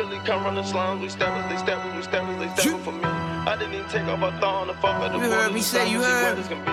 really come run the slums. We stabbers, they stabbers, we stabbers, they stabbers for me. I didn't even take off a thong to fuck at the You heard border. me The say you sun, heard. see where this can be.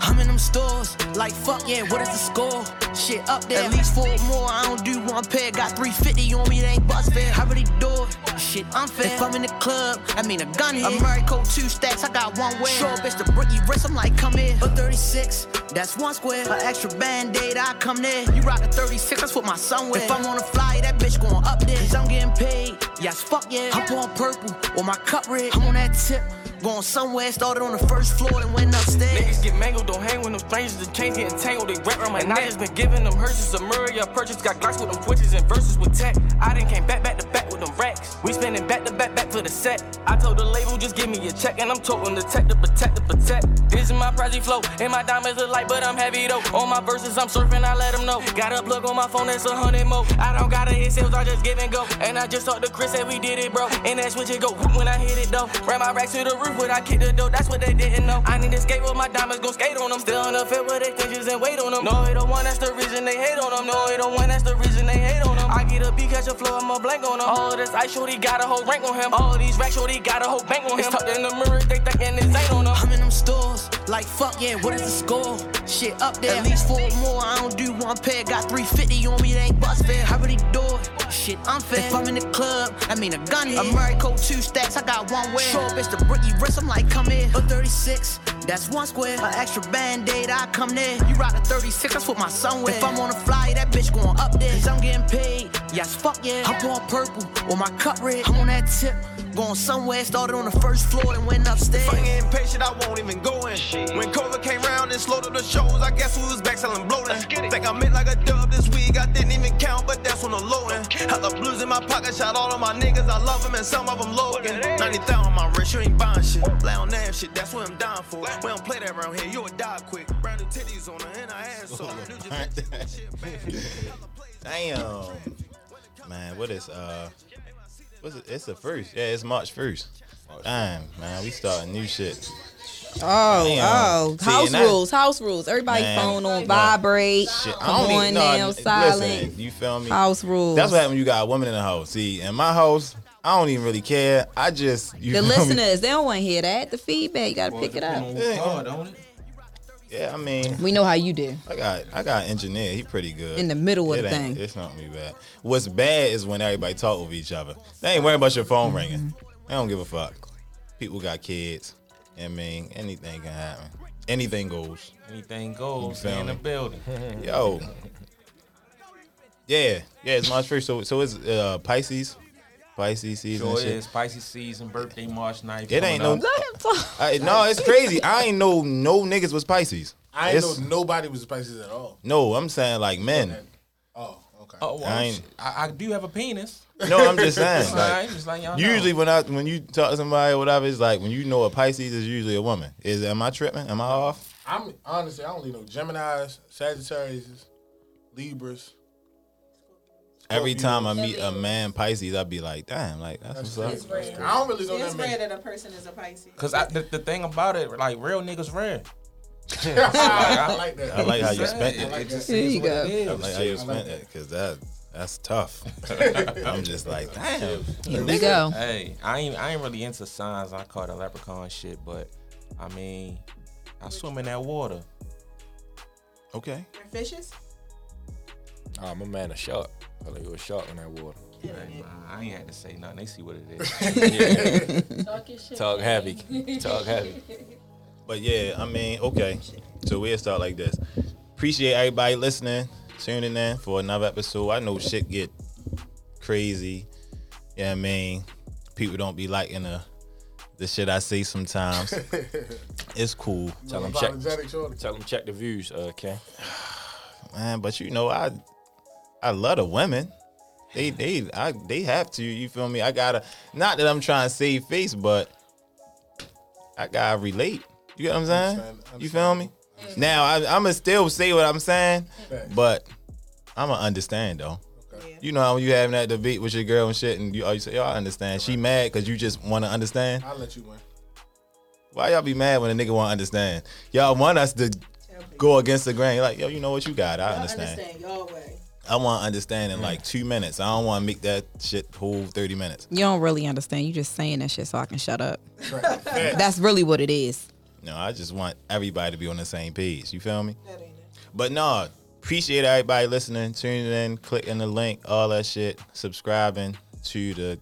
I'm in them stores, like fuck yeah, what is the score? Shit up there, at least four more. I don't do one pair, got 350 on me, it ain't bus fare. I really do it. Shit unfair. If I'm in the club, I mean a gun hit. American two stacks, I got one way. Sure, bitch, the bricky wrist, I'm like, come here. A 36, that's one square. An extra band-aid, I come there. You rock a 36, that's what my son wear. If I'm on a fly, that bitch going up there. Cause I'm getting paid, yes, fuck yeah. I'm pouring purple, or my cup red. I'm on that tip. Going somewhere, started on the first floor, then went upstairs. Niggas get mangled, don't hang with them strangers. The chains getting tangled, they wrap around my neck. I just been giving them hearses, a Murray, I purchased. Got Glocks with them twitches and verses with tech. I done came back, back to back with them racks. We spending back to back, back for the set. I told the label, just give me a check, and I'm toting the tech to protect, to protect. This is my pricey flow, and my diamonds look light, but I'm heavy though. On my verses, I'm surfing, I let them know. Got a plug on my phone, that's a hundred mo. I don't gotta hit sales, I just give and go. And I just talked to Chris, and we did it, bro. And that switch it go when I hit it though. Ran my racks to the roof when I kicked the door, that's what they didn't know. I need to skate with my diamonds, gon' skate on them. Still on the field with extensions and wait on them. No, it don't want, that's the reason they hate on them. No, it don't want, that's the reason they hate on them. I get a beat, catch a flow, I'm a blank on them. All of this ice shorty got a whole rank on him. All of these racks shorty got a whole bank on him. It's tucked in the mirror, they thinking this ain't on them. I'm in them stores, like fuck yeah, what is the score? Shit up there, at least four more. I don't do one pair, got 350 on me, it ain't bus fare. I really do it. Shit unfair. If I'm in the club, I mean a gun hit. American two stacks, I got one wear. Sure, bitch, the bricky I'm like, come here. A 36, that's one square. An extra band-aid, I come there. You rock a 36, that's what my son. If I'm on a fly, that bitch going up there. Cause I'm getting paid, yes, fuck yeah. I'm pouring purple, or my cup red. I'm on that tip. Going somewhere, started on the first floor, and went upstairs. If I ain't impatient, I won't even go in. When COVID came round and slowed up the shows, I guess we was back selling bloating. Think I meant like a dub this week, I didn't even count, but that's on the low end. Had the blues in my pocket, shot all of my niggas, I love them, and some of them Logan. 90,000 on my wrist, you ain't buying shit. Lay on that shit, that's what I'm dying for. We don't play that around here, you a die quick. Brand new titties on her, and I ass so. New Japan shit, man. Damn. Man, what is uh what's it? It's the first. Yeah, it's March first. Damn, man, we starting new shit. Oh, Damn. oh, See, house and that- rules, house rules. Everybody Man, phone on no. vibrate, Shit, I come don't on even now, know. silent. Listen, you feel me? House rules. That's what happens when you got a woman in the house. See, in my house, I don't even really care. I just you the feel me? listeners, they don't want to hear that. The feedback, you got to pick it up. Yeah, I mean, We know how you did. I got I got engineer. He pretty good. In the middle of It the thing. It's not me bad. What's bad is when everybody talk over each other. They ain't worried about your phone ringing. Mm-hmm. They don't give a fuck. People got kids. I mean, anything can happen. Anything goes. Anything goes You feel in the building. Yo. Yeah, yeah, it's March first. So, so it's uh, Pisces, Pisces season. Sure and shit. is. Pisces season, birthday March 9th. It ain't no. coming. I, no, it's crazy. I ain't know no niggas was Pisces. I ain't It's- know nobody was Pisces at all. No, I'm saying like men. Oh, okay. Oh, well, I. I, I do have a penis. No, I'm just saying. Like, just like y'all know. usually when I when you talk to somebody or whatever, it's like when you know a Pisces is usually a woman. Is am I tripping? Am I off? I'm honestly, I only know Gemini's, Sagittarius, Libras. Every time I meet a man Pisces, I'd be like, damn, like that's what's up. I don't really know It's that rare many. that a person is a Pisces. Cause I, the, the thing about it, like real niggas rare. I like that. I like how you It- spent it, it. just There is you go. I like how you spent it because that that's tough. I'm just like, damn. Here we go. Hey, I ain't I ain't really into signs. I call it leprechaun shit, but I mean, I swim in that water. Okay. You're fishes? I'm a man of shark. I like you a shark in that water. Hey, I ain't had to say nothing. They see what it is. Talk your shit. Talk heavy. Talk heavy. But yeah, I mean, okay. So we'll start like this. Appreciate everybody listening, tuning in for another episode. I know shit get crazy. Yeah, I mean, people don't be liking the the shit I say sometimes. it's cool, Tell them check. Tell them check the views, uh, Okay. Man. But you know, I I love the women. They they I they have to. You feel me? I gotta. Not that I'm trying to save face, but I gotta relate. You get what I'm saying? Understand- You feel me? Now I, I'm gonna still say what I'm saying, Facts. but I'm gonna understand though. You know how when you having that debate with your girl and shit, and you, oh, you say, "Yo, I understand." She mad because you just want to understand. I'll let you win. Why y'all be mad when a nigga want to understand? Y'all want us to go against the grain. Like, yo, you know what you got? I Y'all understand. understand your way. I want to understand in mm. like two minutes. I don't want to make that shit whole thirty minutes. You don't really understand. You just saying that shit so I can shut up. Facts. That's really what it is. No, I just want everybody to be on the same page. You feel me? But no, appreciate everybody listening, tuning in, clicking the link, all that shit, subscribing to the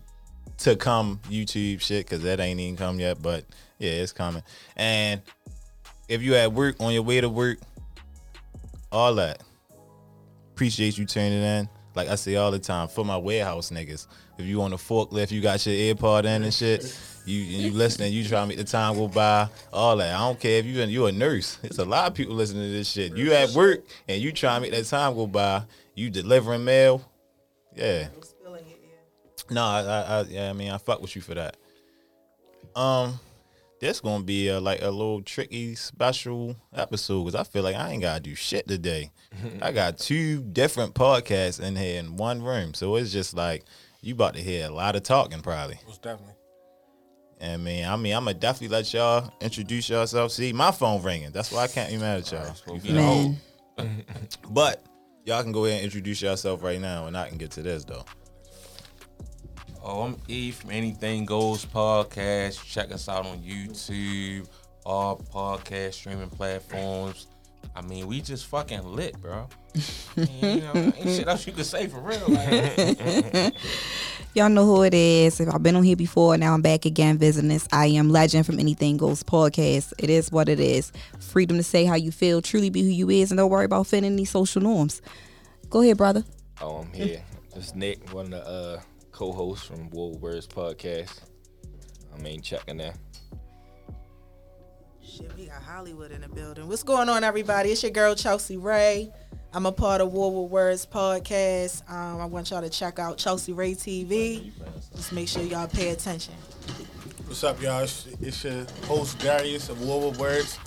to come YouTube shit because that ain't even come yet. But yeah, it's coming. And if you at work on your way to work, all that. Appreciate you tuning in. Like I say all the time, for my warehouse niggas. If you on the forklift, you got your earpod in and shit. You you listening, you trying to make the time go by, all that. I don't care if you you a nurse. It's a lot of people listening to this shit. You at work and you trying to make that time go by. You delivering mail, yeah. No, I, I, I yeah, I mean I fuck with you for that. Um, this gonna be a, like a little tricky special episode because I feel like I ain't gotta do shit today. I got two different podcasts in here in one room, so it's just like you about to hear a lot of talking probably. Most definitely. And man, I mean, I'm gonna definitely let y'all introduce yourself. See, my phone ringing. That's why I can't be mad at y'all. You feel? Man. But y'all can go ahead and introduce yourself right now, and I can get to this though. Oh, I'm E from Anything Goes Podcast. Check us out on YouTube, all podcast streaming platforms. I mean, we just fucking lit, bro. you know, ain't shit else you could say for real. Like, Y'all know who it is. If I've been on here before, now I'm back again visiting this I Am Legend from Anything Goes podcast. It is what it is. Freedom to say how you feel, truly be who you is, and don't worry about fitting these social norms. Go ahead, brother. Oh, I'm here. It's Nick, one of the uh, co-hosts from World Words Podcast. I mean, checking there. Shit, we got Hollywood in the building. What's going on, everybody? It's your girl Chelsea Ray. I'm a part of War with Words podcast. Um, I want y'all to check out Chelsea Ray TV. Just make sure y'all pay attention. What's up, y'all? It's, it's your host Darius of War with Words.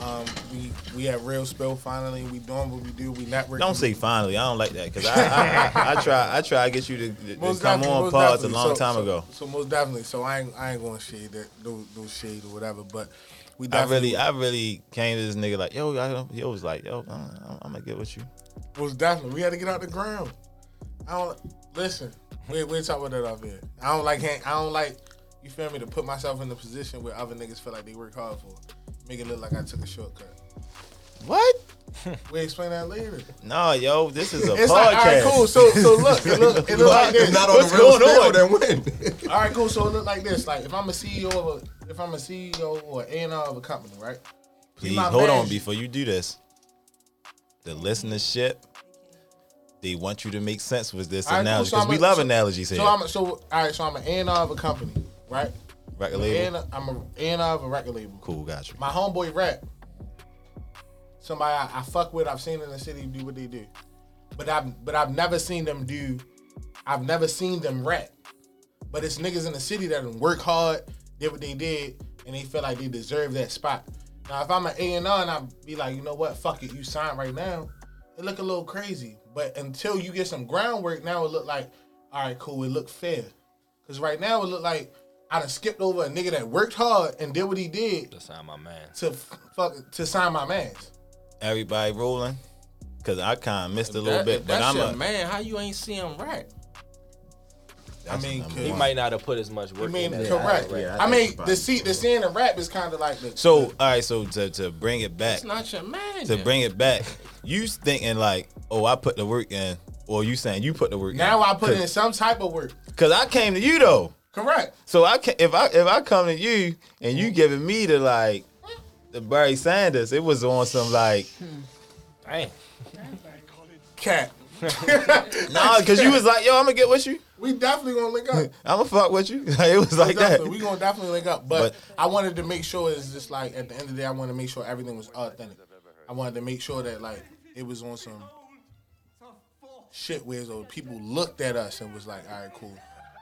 Um, we we at Real Spill finally. We doing what we do. We networking. Don't say finally. I don't like that because I, I, I, I try I try to get you to, to come on pods a long So- time so- ago. So most definitely. So I ain't I ain't going to shade that no no shade or whatever. But we I really I really came to this nigga like yo I, he was like yo I'm, I'm gonna get with you. most definitely we had to get out the ground. I don't listen. We we talk about that off here. I don't like hang, I don't like you feel me to put myself in the position where other niggas feel like they work hard for. Make it look like I took a shortcut. What? We explain that later. No, yo, this is a It's podcast. like, all right, cool. So, so look, it look, it look like this. not on What's the real going on? then win. All right, cool. So it look like this. Like if I'm a CEO of a, if I'm a CEO or A and R of a company, right? Please my hold on before you do this. The listenership, they want you to make sense with this All right, cool. analogy because I'm we a- love so- analogies here. So I'm a, so all right. So I'm an A and R of a company, right? Record I'm label. a- I'm a and R of a record label. Cool, got you. My homeboy rap. Somebody I, I fuck with. I've seen in the city do what they do, but I've but I've never seen them do. I've never seen them rap. But it's niggas in the city that work hard, did what they did, and they feel like they deserve that spot. Now, if I'm an A and R and I be like, you know what, fuck it, you sign right now, it look a little crazy. But until you get some groundwork, now it look like, all right, cool, it look fair. Cause right now it look like I done skipped over a nigga that worked hard and did what he did to sign my man. to f- fuck to sign my mans. Everybody rolling. Cause I kind of missed a little that- bit, but that's I'm your a. man. How you ain't see him rap? I mean, He one. might not have put as much I work mean, in that. correct. yeah, I, I mean, the probably see, the seeing the rap is kind of like the So all right, so to to bring it back, It's not your man. to bring it back, you thinking like, oh, I put the work in, or you saying you put the work now in? I put in some type of work. Cause I came to you though. Correct. So I can if I if I come to you and you giving me the like the Barry Sanders, it was on some like Dang. Cat. nah, cause you was like, yo, I'm gonna get with you. We definitely gonna link up. I'm gonna fuck with you. it was like that. We gonna definitely link up. But, But- I wanted to make sure it's just like at the end of the day, I wanted to make sure everything was authentic. I wanted to make sure that like it was on some shit where so people looked at us and was like, all right, cool.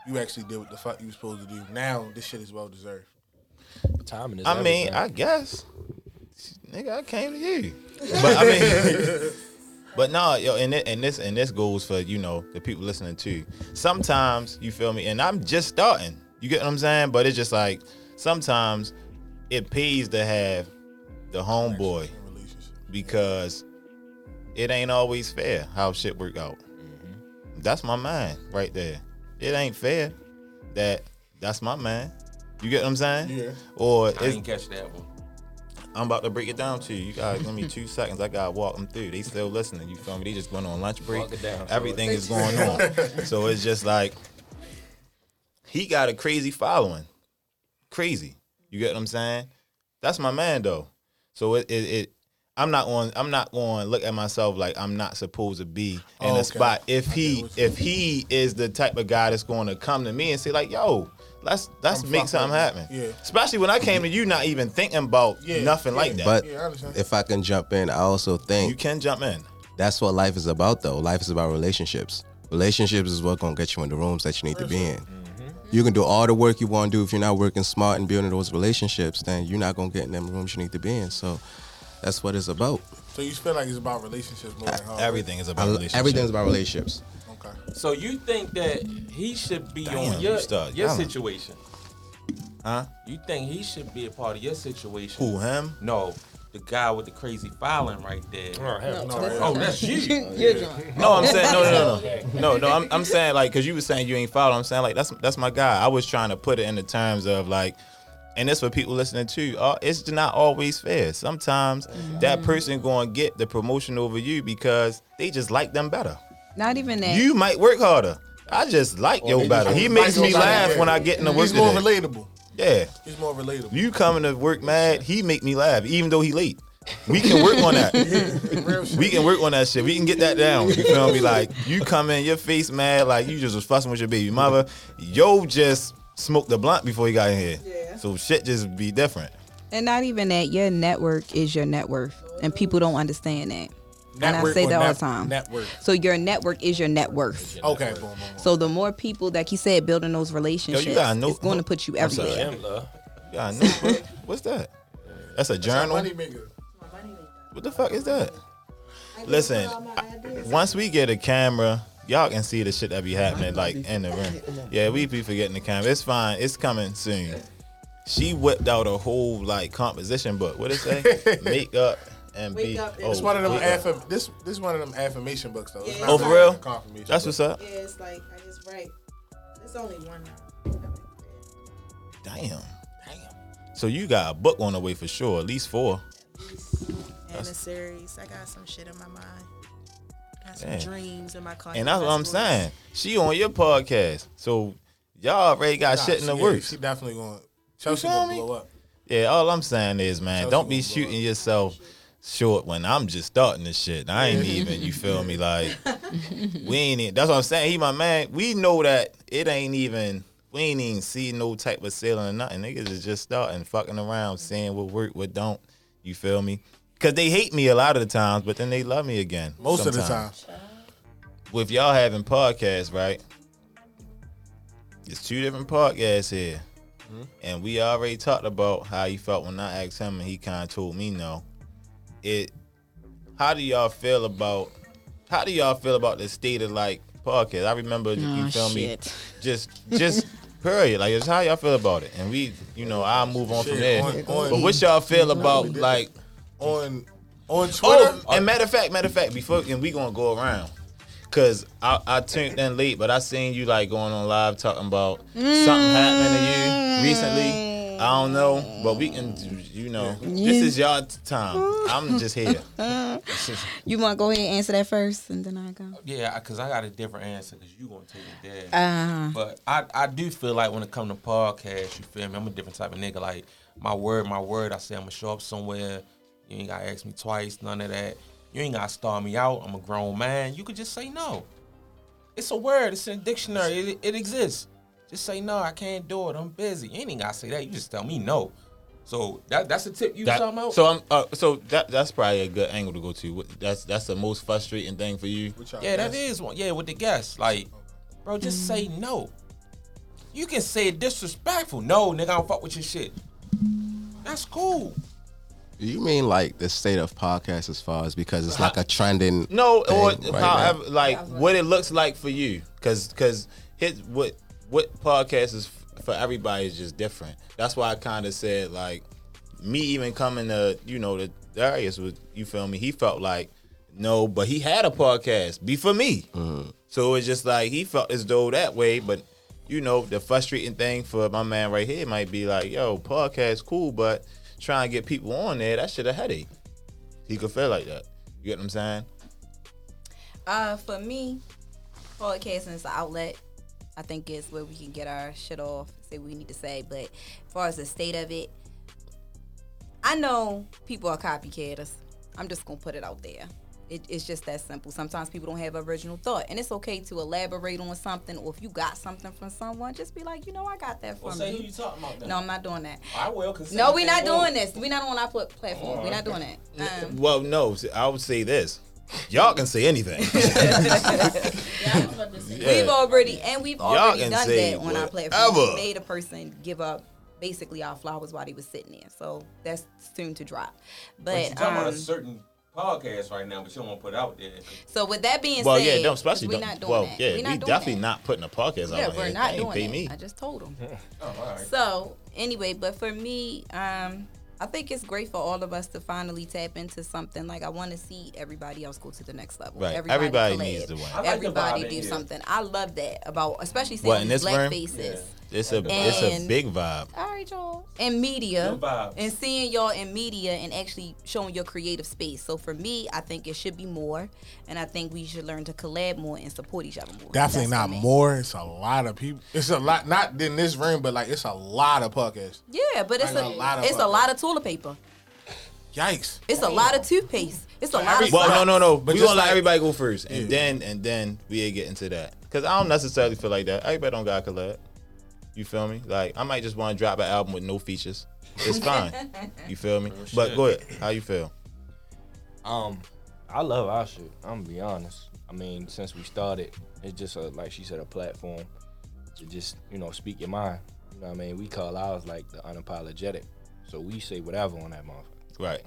You actually did what the fuck you was supposed to do. Now this shit is well deserved. Timing is I mean. I guess, nigga, I came to you. But I mean, but no, yo, and it, and this and this goes for you know the people listening too. Sometimes you feel me, and I'm just starting. You get what I'm saying? But it's just like sometimes it pays to have the homeboy because it ain't always fair how shit work out. Mm-hmm. That's my mind right there. It ain't fair that that's my man. You get what I'm saying? Yeah. Or I it's, didn't catch that one. I'm about to break it down to you. You guys give me two seconds. I gotta walk them through. They still listening. You feel me? They just went on lunch break. Walk it down, Everything is going on. so it's just like he got a crazy following. Crazy. You get what I'm saying? That's my man though. So it it, it I'm not on I'm not going to look at myself like I'm not supposed to be in Oh, a okay. spot if he get what you if he is the type of guy that's going to come to me and say like, "Yo, let's let's I'm make something happen." Yeah. Especially when I came to you not even thinking about Yeah, nothing yeah. like that. But Yeah, I if I can jump in, I also think you can jump in. that's what life is about though. Life is about relationships. Relationships is what gonna get you in the rooms that you need to be in. Mm-hmm. You can do all the work you want to do if you're not working smart and building those relationships, then you're not gonna get in them rooms you need to be in. So that's what it's about. So you feel like it's about relationships more than hard. Everything is I- about relationships. everything's about relationships. Okay. So you think that he should be Damn, on your you your situation? Huh? You think he should be a part of your situation? Who him? No, the guy with the crazy filing right there. Oh, hell no. Oh, that's you. No, I'm saying no, no, no, no, no, no. I'm, I'm saying like because you were saying you ain't follow. I'm saying like that's that's my guy. I was trying to put it in the terms of like, and that's what people listening to. Uh, it's not always fair. Sometimes that person going to get the promotion over you because they just like them better. Not even that. You might work harder. I just like yo they better. He makes me laugh yeah. when I get in the work. He's more today. relatable. Yeah. He's more relatable. You coming to work mad, he make me laugh, even though he late. We can work on that. Real. We can work on that shit. We can get that down. You feel me? Like you come in, your face mad, like you just was fussing with your baby mother. Yo just smoked the blunt before you got in here. Yeah. So shit just be different. and not even that. Your network is your net worth, and people don't understand that. and I say or that all the time. Network. So your network is your net worth. Okay, boom, boom, boom. So the more people that you said building those relationships, gotta know- it's going to put you I'm sorry. everywhere. Him, love. Yeah, I know. What- What's that? That's a journal. Money maker. What the fuck is that? Listen, I- once we get a camera, y'all can see the shit that be happening like in the room. Yeah, we be forgetting the camera. It's fine. It's coming soon. She whipped out a whole like composition book. What it say? Makeup and Wake be. up and- Oh, It's one of them wake affirm- this this one of them affirmation books though. It's Yeah. Oh, for real? a confirmation That's book. what's up. Yeah, it's like I just write. It's only one now. Damn. Damn. So you got a book on the way for sure. At least four. At least. And a series. I got some shit in my mind. Got some Damn. dreams in my car. And that's what I'm saying. She on your podcast. So y'all already got Nah, shit in the she, yeah, works. She definitely going. Chelsea feel gonna me? blow up. Yeah, all I'm saying is, man, Chelsea don't be shooting up. yourself short when I'm just starting this shit. I ain't even, you feel me? Like, we ain't even, that's what I'm saying. He my man. We know that it ain't even, we ain't even see no type of ceiling or nothing. Niggas is just starting, fucking around, saying what work, what don't. You feel me? Because they hate me a lot of the times, but then they love me again. Most of the sometimes. time. With y'all having podcasts, right? It's two different podcasts here. Mm-hmm. And we already talked about how he felt when I asked him and he kind of told me no. It how do y'all feel about how do y'all feel about the state of like podcast? I remember you Aw, feel shit. me just just period. Like it's how y'all feel about it. And we you know, I'll move on from there. on- on- but what y'all feel about like On on oh, Twitter. Oh, and matter of fact, matter of fact, before and we gonna go around. Cause I, I tuned in late, but I seen you like going on live talking about something happening to you recently. I don't know, but we can, you know, this is y'all time. I'm just here. You want to go ahead and answer that first, and then I go. Yeah, because I got a different answer because you gonna take it there. Uh, But I, I do feel like when it come to podcast, you feel me? I'm a different type of nigga. Like my word, my word. I say I'm gonna show up somewhere. You ain't gotta ask me twice, none of that. You ain't gotta star me out. I'm a grown man. You could just say no. It's a word. It's in the dictionary. It, it exists. Just say no. I can't do it. I'm busy. You ain't gotta say that. You just tell me no. So that that's the tip you That- talking about. so I'm, uh, so that that's probably a good angle to go to. That's that's the most frustrating thing for you. Yeah, that guests. is one. Yeah, with the guests. Like, bro, just say no. You can say it disrespectful. No, nigga, I don't fuck with your shit. That's cool. Do you mean like the state of podcast as far as because it's like a trending No, or right however, now? like what it looks like for you, because because his what what podcast is for everybody is just different. That's why I kind of said like me even coming to you know the Darius was you feel me. He felt like No, but he had a podcast. Be for me. Mm-hmm. So it's just like he felt as though that way, but you know, the frustrating thing for my man right here might be like, yo, podcast cool, but trying to get people on there, that shit a headache. He could feel like that. You get what I'm saying? Uh, for me, podcasting is an outlet. I think it's where we can get our shit off, say what we need to say. But as far as the state of it, I know people are copycatters. I'm just gonna put it out there. It, it's just that simple. Sometimes people don't have original thought, and it's okay to elaborate on something, or if you got something from someone, just be like, you know, I got that from Well, say you. who you talking about then. No, I'm not doing that. I will. Cause No, we're not doing goes. this. We're not on our pl- platform. Oh, We're not doing that. Um, Well, no, I would say this. Y'all can say anything. We've already and we've Y'all already can done say that on our platform. whatever. We made a person give up basically our flowers while he was sitting there. So that's soon to drop. But you But talking about a um, certain podcast right now, but you don't want to put it out there. so with that being well, said, yeah, no, especially we're don't- doing well, that. yeah, we're we doing definitely that. not putting a podcast Yeah, out we're here. not They ain't doing pay that. me. I just told him. Oh, all right. So anyway, but for me, um, I think it's great for all of us to finally tap into something. Like I want to see everybody else go to the next level. Right. Everybody, Everybody needs to win. I like Everybody do something. I love that about, especially seeing What in this black room? faces. It's a it's a big vibe. All right, y'all. And media. And seeing y'all in media and actually showing your creative space. So for me, I think it should be more. And I think we should learn to collab more and support each other more. Definitely That's not for me. more. It's a lot of people. It's a lot, not in this room, but like it's a lot of podcasts. Yeah, but it's Like a, a lot of it's a lot of toilet paper. Yikes. It's a lot of toothpaste. It's a lot of Well, no, no, no. But we just gonna let like- everybody go first, and Yeah. then and then we ain't get into that. Cause I don't necessarily feel like that. Everybody don't got collab. You feel me? Like I might just want to drop an album with no features. It's fine. you feel me? But shit. go ahead. How you feel? Um, I love our shit. I'm gonna be honest. I mean, since we started, it's just a like she said, a platform to just you know speak your mind. You know what I mean? We call ours like the unapologetic. So we say whatever on that motherfucker. Right.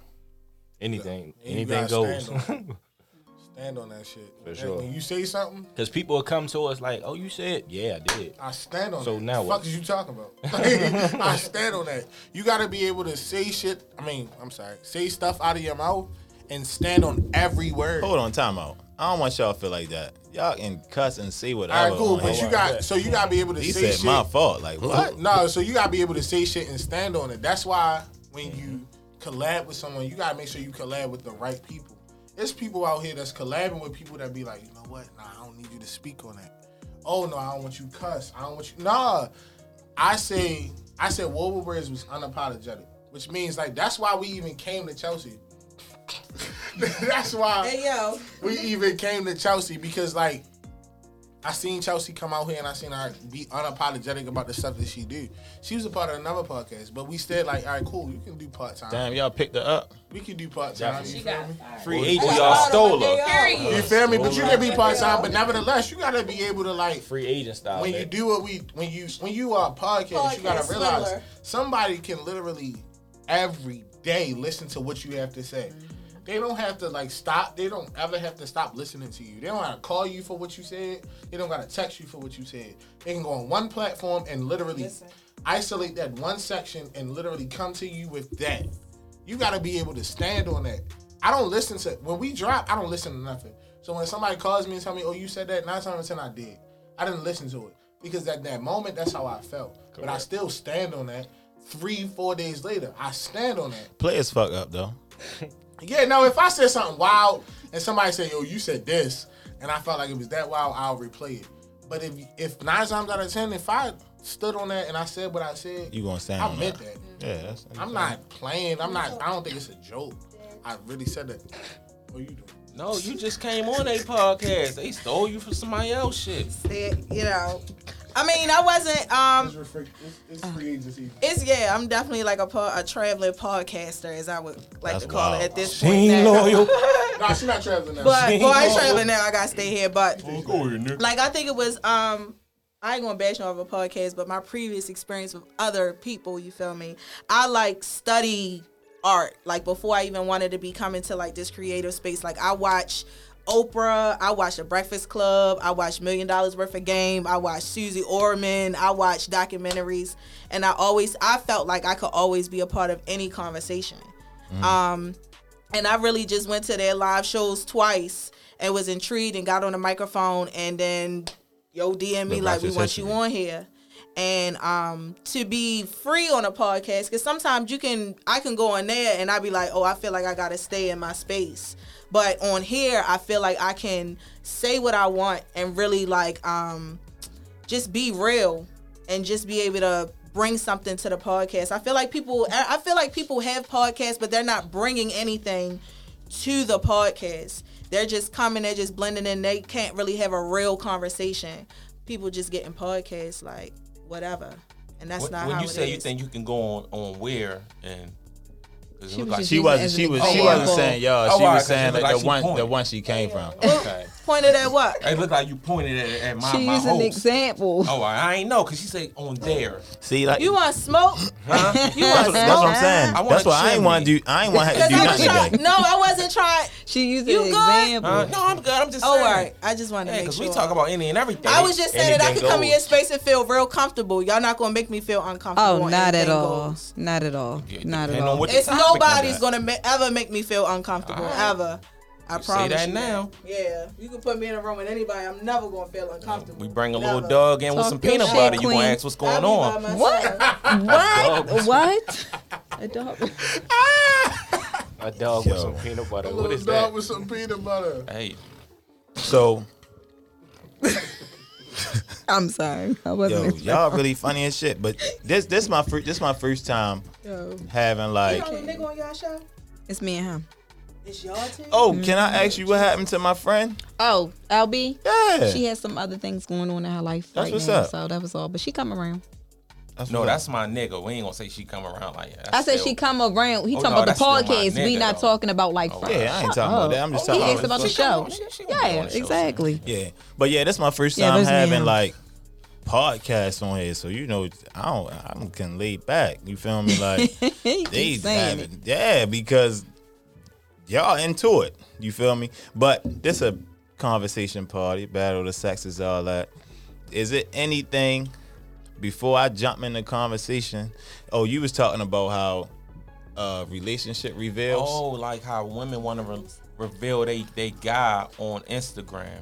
Anything, And anything goes. stand on that shit. For And sure. When you say something, Because people will come to us like, "Oh, you said, yeah, I did." I stand on So that. now the what? fuck is you talking about? I stand on that. You gotta be able to say shit. I mean, I'm sorry, say stuff out of your mouth and stand on every word. Hold on, time out. I don't want y'all to feel like that. Y'all can cuss and say All whatever. right, cool. on But here. you got so you gotta be able to He say said shit. my fault. Like what? No, so you gotta be able to say shit and stand on it. That's why when you collab with someone, you gotta make sure you collab with the right people. There's people out here that's collabing with people that be like, you know what? Nah, I don't need you to speak on that. Oh no, I don't want you cuss. I don't want you. Nah, I say I said Wolver Words was unapologetic, which means like that's why we even came to Chelsea. that's why Hey yo, we even came to Chelsea because like I seen Chelsea come out here and I seen her be unapologetic about the stuff that she do. She was a part of another podcast, but we said like, all right, cool, you can do part time. Damn, y'all picked her up. We can do part time. You feel me? Free Well, agent, y'all stole her. You feel me? But you can be part time. But nevertheless, you gotta be able to like free agent style. when you do what we when you when you are a podcast, you gotta realize somebody can literally every day listen to what you have to say. They don't have to like stop. They don't ever have to stop listening to you. They don't have to call you for what you said. They don't gotta text you for what you said. They can go on one platform and literally Listen. isolate that one section and literally come to you with that. You gotta be able to stand on that. I don't listen to when we drop. I don't listen to nothing. So when somebody calls me and tell me, "Oh, you said that," nine times out of ten I did. I didn't listen to it because at that moment, that's how I felt. But I still stand on that. Three, four days later, I stand on that. Players fuck up though. Yeah, no, if I said something wild and somebody said, "Yo, you said this," and I felt like it was that wild, I'll replay it. But if if nine times out of ten, if I stood on that and I said what I said, You gonna stand I meant that. that. Yeah, that's. I'm not playing. I'm not. I don't think it's a joke. I really said that. What you doing? No, you just came on a podcast. They stole you from somebody else shit. Said, you know, I mean, I wasn't. Um, It's, free, it's, it's free agency. it's yeah, I'm definitely like a po- a traveling podcaster, as I would like That's to call wild. it at this She point. ain't now. loyal. Nah, she's not traveling now. But She boy, I ain't ain't traveling now. I gotta stay here. But Go ahead, nigga. like I think it was um I ain't gonna bash on a podcast, but my previous experience with other people, you feel me? I like study art. Like before I even wanted to be coming to like this creative space. Like I watch Oprah, I watch The Breakfast Club, I watch Million Dollars Worth of Game, I watch Suze Orman, I watch documentaries, and I always I felt like I could always be a part of any conversation. Um and I really just went to their live shows twice and was intrigued and got on the microphone and then yo DM me like we want you on here. And um to be free on a podcast because sometimes you can I can go on there and I'd be like, oh, I feel like I gotta stay in my space. But on here, I feel like I can say what I want and really like um just be real and just be able to bring something to the podcast. I feel like people I feel like people have podcasts but they're not bringing anything to the podcast. They're just coming, they're just blending in. They can't really have a real conversation. People just getting podcasts like whatever. And that's not when how you it say you think you can go on on where and She was, like, she, wasn't, as She was she wasn't saying y'all. Oh, She alright, was 'cause saying it like like the she one, the one she came from. Okay. Pointed at what? It looked like you pointed at, at my, She my used an example. Oh, I I ain't know because she said on there. See, like You want smoke? Huh? You that's, want what, that's what I'm saying. I That's a why I ain't want to do. I ain't want to Because do I was nothing trying. today. No, I wasn't trying. She used You an good? example. Huh? No, I'm good. I'm just Oh, saying. all right. I just wanted to Yeah, make because sure. we talk about any and everything. I was just saying that I Anything could come in your space and feel real comfortable. Y'all not gonna make me feel uncomfortable. Oh, not at all. goes. Not at all. Yeah, Not at all. It's nobody's gonna ever make me feel uncomfortable ever. I You say promise that you now. Yeah, you can put me in a room with anybody. I'm never gonna feel uncomfortable. We bring a Never. little dog in with some peanut shit, butter. You queen. gonna ask what's going I'll on? What? What? what? A dog. A dog Yo. with some peanut butter. A What little dog that? with some peanut butter. Hey, So, I'm sorry. I wasn't. yo, y'all really funny as shit. But this, this my first, this my first time Yo. having You like. know the nigga on y'all show? It's me and him. It's y'all team. Oh, can I ask you what happened to my friend? Oh, LB. Yeah, She has some other things going on in her life That's right what's now, up. so that was all. But she come around. That's no, what- that's my nigga. We ain't gonna say she come around like that. I said That's she still- come around. He Oh, talking no, about that's the still my podcast. we nigga, not though. talking about like. Oh, friends. Yeah, I ain't Shut talking about up. that. I'm just He talking asked about the She come show. on, she- she gonna be Yeah, on the show exactly. Yeah, but yeah, that's my first Yeah, time that's having huh? like podcast on here. So you know, I don't, I'm can lay back. You feel me? Like He they keep saying it. having, yeah, because y'all into it. You feel me? But this a conversation party, battle of the sexes, all that. Is it anything before I jump in the conversation? Oh, you was talking about how uh relationship reveals. Oh, like how women want to re- reveal they they guy on Instagram.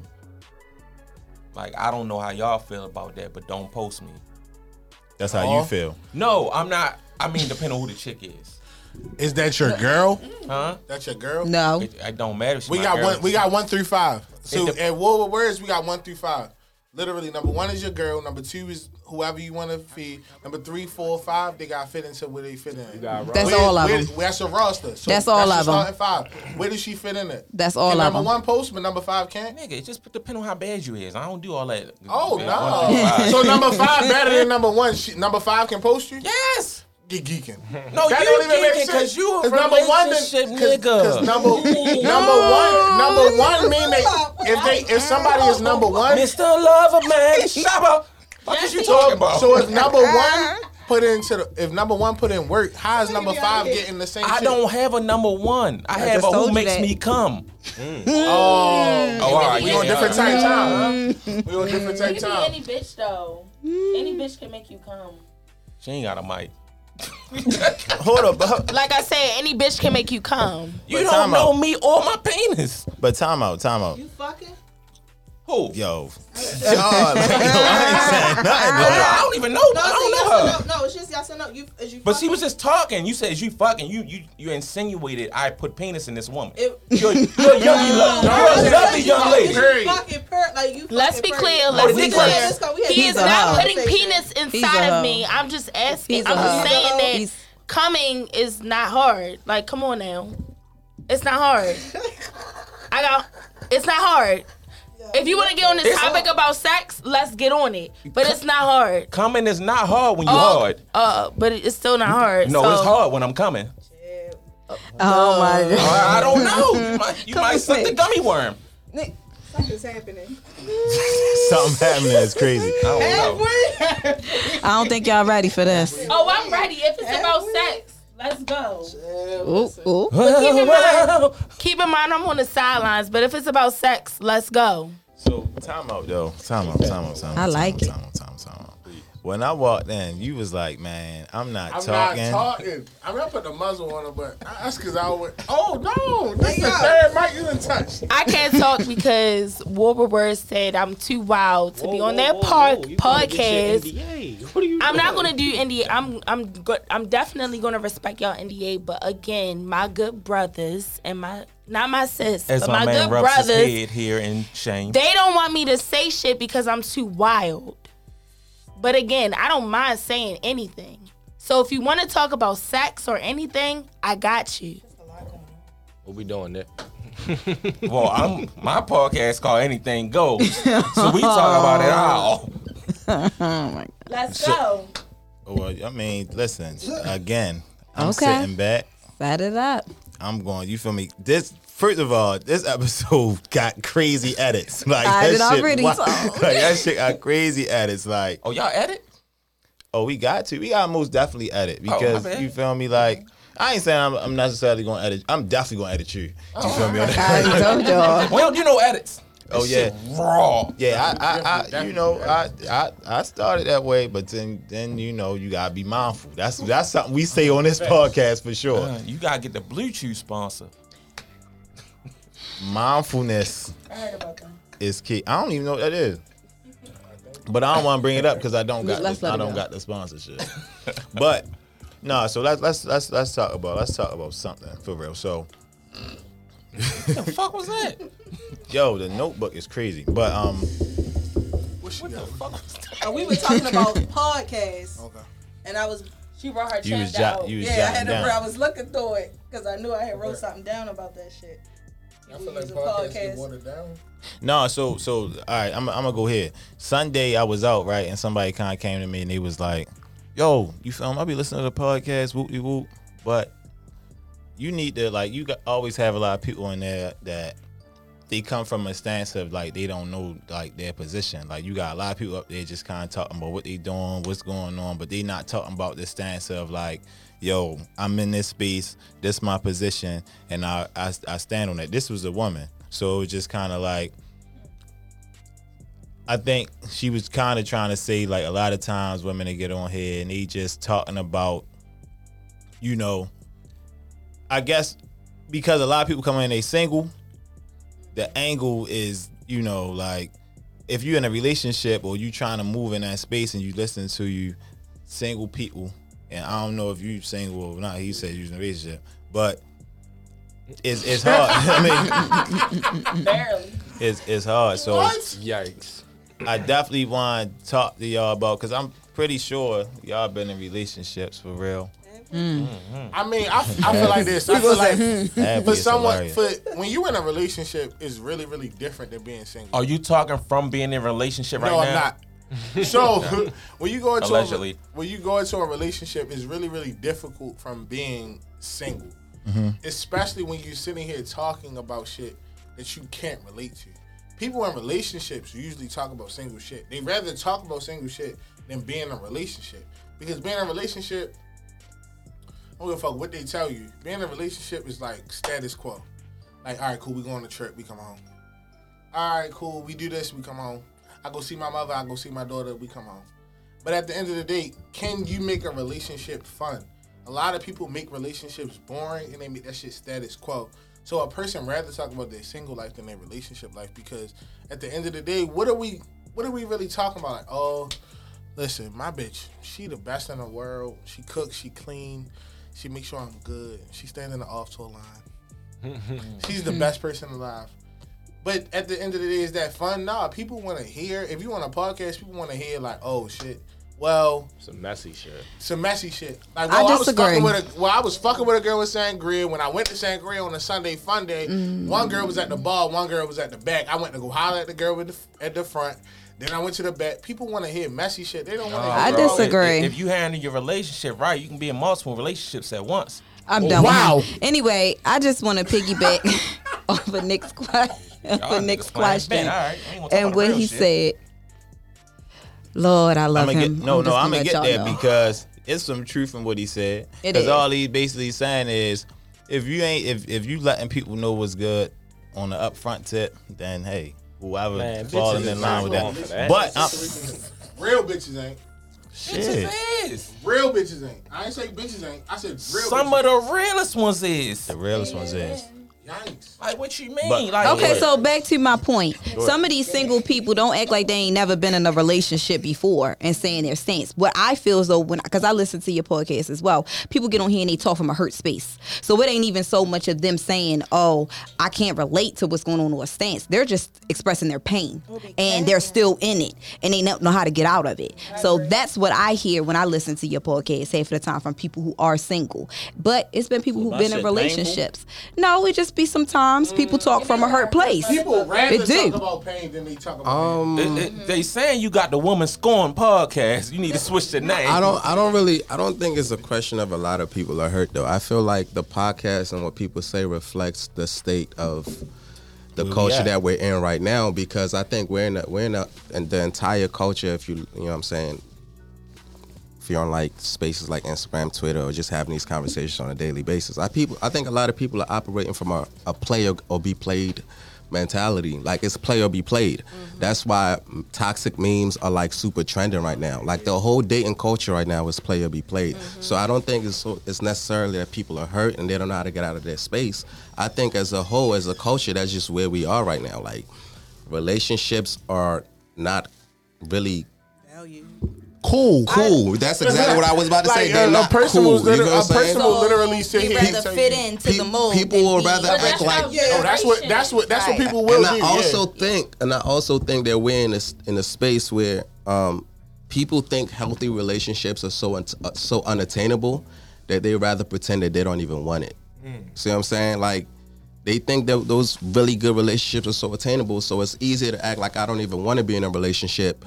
Like I don't know how y'all feel about that, but don't post me. That's how Oh. you feel. No, I'm not. I mean, depending on who the chick is, Is that your girl? huh? That's your girl? No. It, it don't matter. she We got girl. one. We got one through five. So It de- at War with Words, we got one through five. Literally, number one is your girl. Number two is whoever you want to feed. Number three, four, five, they got fit into where they fit in. That's Where- all of where- them. That's a roster. So That's all your of 'em. starting Five. Where does she fit in it? That's all Can of number them. one post, but number five can't. Nigga, it just depend on how bad you is. I don't do all that. Oh Man, one through no! so number five better than number one. She, number five can post you. yes. Get geeking. No, That you don't even geeking because you a 'Cause number one, relationship then- nigga. Cause number number one, number one mean they if they if somebody is number one, Mr. Lover Man Shopper. What is you talking about? So if number one put into the if number one put in work, how is number five getting the same? I shit? don't have a number one. I, I have a who makes that. me come. Mm. Oh, Oh, all mm. right. we yeah, on different yeah. type time. Huh? Mm. We on different You type can be time. any bitch though. Any bitch can make you come. She ain't got a mic. Hold up, but, Like I said, any bitch can make you come. You But don't time know out. me or my penis. but time out, time out. You fucking? Who? Yo, y'all, like, yo, I ain't saying nothing. I don't. I don't even know. No, I don't yes know or her. no. No, it's just yes or no. You, is you But she was just talking. You said is you fucking. You you you insinuated I put penis in this woman. It- You're, you're a young, lo- you're a lovely young lady. Period. fucking per, like you. Let's be clear. Oh, Let's be clear. rider. Let's go. We had He is not putting penis inside of me. I'm just asking. He's a I'm just saying that coming is not hard. Like, come on now. It's not hard. I got. It's not hard. If you want to get on this It's topic hard. about sex, let's get on it. But it's not hard. Coming is not hard when you Oh, hard. Uh, but it's still not hard. No, so. it's hard when I'm coming. Oh my god. I, I don't know. You might, you might suck the gummy worm. Something's happening. Something happening that's crazy. I don't know. I don't think y'all ready for this. Oh, I'm ready. If it's about sex, let's go. Ooh, ooh. But keep in mind, keep in mind, I'm on the sidelines. But if it's about sex, let's go. So time out though. Time out. Time out. Time out. I time like out, it. Time out. Time out. Time out. When I walked in, you was like, "Man, I'm not talking. I'm not talking. I'm not putting a muzzle on her, but that's because I went. Oh no, this is the third mic you done touched. I can't talk because Wilbur said I'm too wild to be on their par- podcast. What are you? I'm not gonna do NDA. I'm I'm go- I'm definitely gonna respect y'all NDA. But again, my good brothers and my not my sis, As but my, my, man good rubs his brothers, head here in shame. they don't want me to say shit because I'm too wild. But again, I don't mind saying anything. So if you want to talk about sex or anything, I got you. What we doing there? well, I'm my podcast called Anything Goes, so we talk about it all. Let's go. Well, I mean, listen. Again, I'm Okay. sitting back. Set it up. I'm going. You feel me? This first of all, this episode got crazy edits. Like I that did shit, already, wa- so- like that shit got crazy edits. Like, Oh, y'all edit? oh, we got to. We got most definitely edit Oh, because bad. you feel me. Like, I ain't saying I'm, I'm necessarily going to edit. I'm definitely going to edit you. You feel me? on that? I told y'all. We don't do no edits. Oh This yeah, shit raw. yeah. I, I, I you know, I, I, I started that way, but then, then you know, you gotta be mindful. That's that's something we say on this podcast for sure. Uh, you gotta get the Bluetooth sponsor. Mindfulness I heard about that. is key. I don't even know what that is, but I don't want to bring it up because I don't got Let's the, let I don't go. got the sponsorship. but no, so let's let's let's let's talk about let's talk about something for real. So, what the fuck was that? yo, the Notebook is crazy, but um, What she got? Uh, we were talking about podcasts, Okay. and I was She brought her you was chest jot, out. you was yeah, I had to. I was looking through it because I knew I had wrote something down about that shit. I We feel like use a podcasts get watered down. No, so so all right, I'm I'm gonna go here. Sunday I was out right, and somebody kind of came to me and he was like, "Yo, you feel me? I be listening to the podcast, whoop de whoop, but you need to like you got, always have a lot of people in there that they come from a stance of like they don't know like their position. Like you got a lot of people up there just kind of talking about what they doing, what's going on, but they not talking about the stance of like, yo, I'm in this space, this my position, and I I, I stand on it. This was a woman, so it was just kind of like. I think she was kind of trying to say like a lot of times women that get on here and they just talking about, you know, I guess because a lot of people come in they single, the angle is you know like if you're in a relationship or you trying to move in that space and you listen to you single people and I don't know if you single or not. He said you in a relationship, but it's it's hard. I mean, Barely. it's it's hard. So. Yikes. I definitely want to talk to y'all about because I'm pretty sure y'all been in relationships for real. Mm-hmm. I mean, I, I feel like this. I feel like hmm. That'd for someone, for when you in a relationship, is really, really different than being single. Are you talking from being in a relationship right no, now? I'm not. So when you go into Allegedly. A, when you go into a relationship, it's really, really difficult from being single, mm-hmm. especially when you're sitting here talking about shit that you can't relate to. People in relationships usually talk about single shit. They rather talk about single shit than being in a relationship because being in a relationship, I don't give a fuck what they tell you. Being in a relationship is like status quo. Like, all right, cool, we go on a trip, we come home. All right, cool, we do this, we come home. I go see my mother, I go see my daughter, we come home. But at the end of the day, can you make a relationship fun? A lot of people make relationships boring and they make that shit status quo. So a person rather talk about their single life than their relationship life because at the end of the day, what are we what are we really talking about? Like, oh, listen, my bitch, she the best in the world. She cooks, she clean, she makes sure I'm good. She stands in the off tour line. She's the best person alive. But at the end of the day, is that fun? Nah, people want to hear. If you want a podcast, people want to hear like, oh shit. Well, Some messy shit. some messy shit. Like, well, I, was fucking with a, well, I was fucking with a girl with Sangria. When I went to Sangria on a Sunday fun day, Mm. one girl was at the bar, one girl was at the back. I went to go holler at the girl with the, at the front. Then I went to the back. People want to hear messy shit. They don't want to. Uh, I bro, disagree. If, if you handle your relationship right, you can be in multiple relationships at once. I'm done. Wow. With him. Anyway, I just want to piggyback off of Nick's question. Y'all For Nick's question bad. All right, I ain't gonna talk and what he shit. said. Lord, I love I'm him. get no, I'm no. I'm gonna get y'all there know. because it's some truth in what he said. It Because all he's basically saying is, if you ain't, if if you letting people know what's good on the upfront tip, then hey, whoever Man, falling in line with that. that. But I'm, Real bitches ain't. Bitches is. Real bitches ain't. I ain't say bitches ain't. I said real. Some bitches. of the realest ones is. The realest ones is. Yikes. Like what you mean? But- like Okay, so back to my point. Some of these single people don't act like they ain't never been in a relationship before and saying their stance. What I feel is though, when because I listen to your podcast as well, people get on here and they talk from a hurt space. So it ain't even so much of them saying, "Oh, I can't relate to what's going on or a stance." They're just expressing their pain, oh, and they're still in it, and they don't know how to get out of it. So that's what I hear when I listen to your podcast half of the time from people who are single. But it's been people who've been shit in painful? relationships. No, it just be sometimes people talk from a hurt place. People rather It do. talk about pain than they talk about. Um, It- it- they saying you got the woman scorn podcast. You need to switch the name. I don't. I don't really. I don't think it's a question of a lot of people are hurt though. I feel like the podcast and what people say reflects the state of the Where culture at. that we're in right now. Because I think we're in. A, we're in, a, in the entire culture. If you, you know, what I'm saying. If you're on like spaces like Instagram, Twitter, or just having these conversations on a daily basis, I people. I think a lot of people are operating from a, a play or, or be played mentality. Like it's play or be played. Mm-hmm. That's why toxic memes are like super trending right now. Like the whole dating culture right now is play or be played. Mm-hmm. So I don't think it's so, it's necessarily that people are hurt and they don't know how to get out of their space. I think as a whole, as a culture, that's just where we are right now. Like relationships are not really cool. Cool. That's exactly what I was about to say. Like, They're a, not a person cool. will You know what a I'm saying? person will literally sit here rather and fit you- into the mold. people will rather act like- No, that's what that's what that's what people will and do. I also yeah. think, and I also think that we're in this in a space where um, people think healthy relationships are so un- uh, so unattainable that they rather pretend that they don't even want it. See what I'm saying? Like they think that those really good relationships are so attainable, so it's easier to act like I don't even want to be in a relationship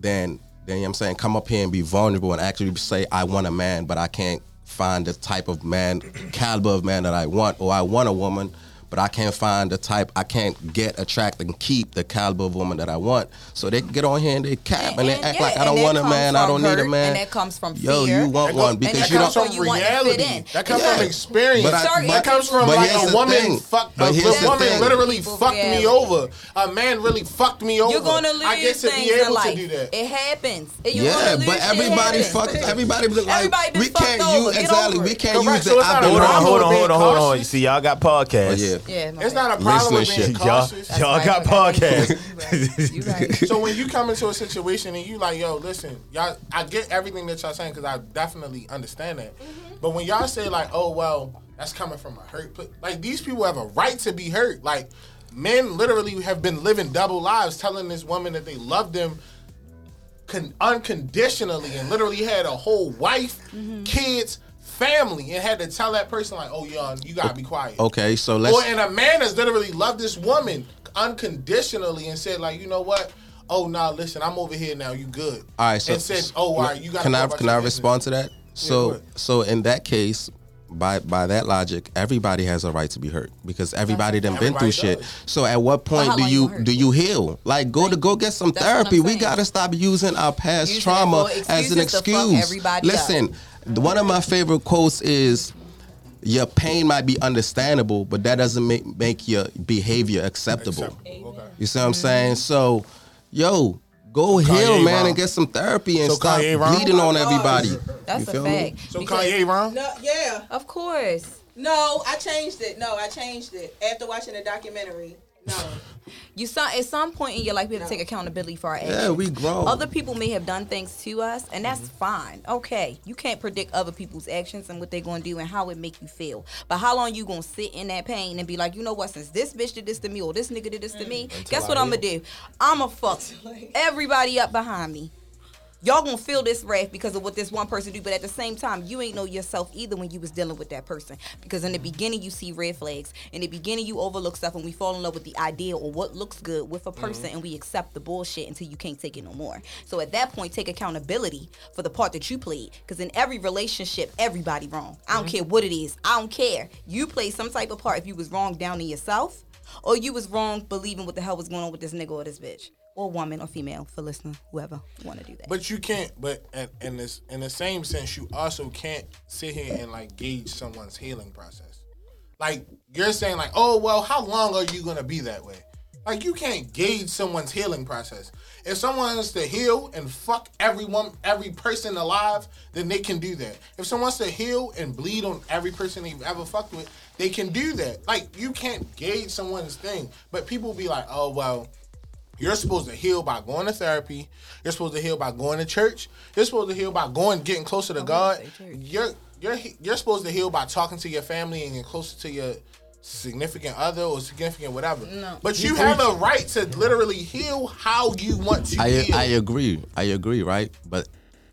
than than you know I'm saying come up here and be vulnerable and actually say I want a man, but I can't find the type of man caliber of man that I want, or I want a woman. But I can't find the type. I can't get, attract, and keep the caliber of woman that I want. So they get on here and they cap and, they act yeah, like I don't want a man. I don't need a man. and that comes from Yo, fear. you want That one because that you don't. from you want to fit reality. in. That comes Yeah. from experience. But I- Sorry, that comes from but like a woman thing. fucked. But A the woman literally fucked me over. A man really fucked me over. You're gonna lose I get to things be able in life. to do that. It happens. You're Yeah, but everybody It fuck. happens. Everybody be like we can't use exactly. We can't use So the I've a been Hold on, hold on, hold on, hold on. cautious. See, y'all got podcasts. Oh, Yeah. Yeah, my It's bad. not a problem with Listening being shit. Y'all, y'all right, got okay. podcasts. You right. So when you come into a situation and you like, yo, listen, y'all, I get everything that y'all saying because I definitely understand that. Mm-hmm. But when y'all say like, oh well, that's coming from a hurt, pla- like these people have a right to be hurt. Like men literally have been living double lives, telling this woman that they love them con- unconditionally, and literally had a whole wife, mm-hmm. kids, family, and had to tell that person like, oh yeah, you gotta be quiet. Okay, so let's. Or and a man has literally loved this woman unconditionally and said like, you know what? Oh nah, listen, I'm over here now. You good? All right, so and said, oh, all right, you got. Can I can I respond to that? So ahead. so in that case, by by that logic, everybody has a right to be hurt because everybody done been through Everybody shit. So at what point how do you you hurt do you heal? Like go to go get some That's therapy. We gotta stop using our past Using trauma as an excuses to fuck excuse. everybody up. Listen, one of my favorite quotes is. Your pain might be understandable, but that doesn't make make your behavior acceptable. Acceptable. Okay. You see what I'm saying? Mm-hmm. So, yo, go heal, man, wrong. and get some therapy and So stop Kanye wrong? bleeding on everybody. That's You a feel me? fact. So Because- Kanye wrong? No, yeah. Of course. No, I changed it. No, I changed it after watching the documentary. No. You saw at some point in your life we have to take accountability for our actions. Yeah, we grow. Other people may have done things to us, and that's mm-hmm. fine. Okay, you can't predict other people's actions and what they're gonna do and how it make you feel. But how long you gonna sit in that pain and be like, you know what? Since this bitch did this to me or this nigga did this to me, mm, guess what I'm gonna do? I'ma fuck everybody up behind me. Y'all gonna feel this wrath because of what this one person do, but at the same time, you ain't know yourself either when you was dealing with that person. Because in the beginning, you see red flags. In the beginning, you overlook stuff, and we fall in love with the idea or what looks good with a person, mm-hmm. and we accept the bullshit until you can't take it no more. So at that point, take accountability for the part that you played. Because in every relationship, everybody wrong. I don't mm-hmm. care what it is. I don't care. You played some type of part if you was wrong down to yourself, or you was wrong believing what the hell was going on with this nigga or this bitch. Or woman or female for listener, whoever want to do that. But you can't. But in, in this, in the same sense, you also can't sit here and like gauge someone's healing process. Like you're saying, like, oh well, how long are you gonna be that way? Like you can't gauge someone's healing process. If someone wants to heal and fuck everyone, every person alive, then they can do that. If someone wants to heal and bleed on every person they've ever fucked with, they can do that. Like you can't gauge someone's thing. But people be like, oh well, you're supposed to heal by going to therapy. You're supposed to heal by going to church. You're supposed to heal by going getting closer to God. You're you're you're supposed to heal by talking to your family and getting closer to your significant other or significant whatever. No. But you have a right to literally heal how you want to I heal. I agree. I agree, right? But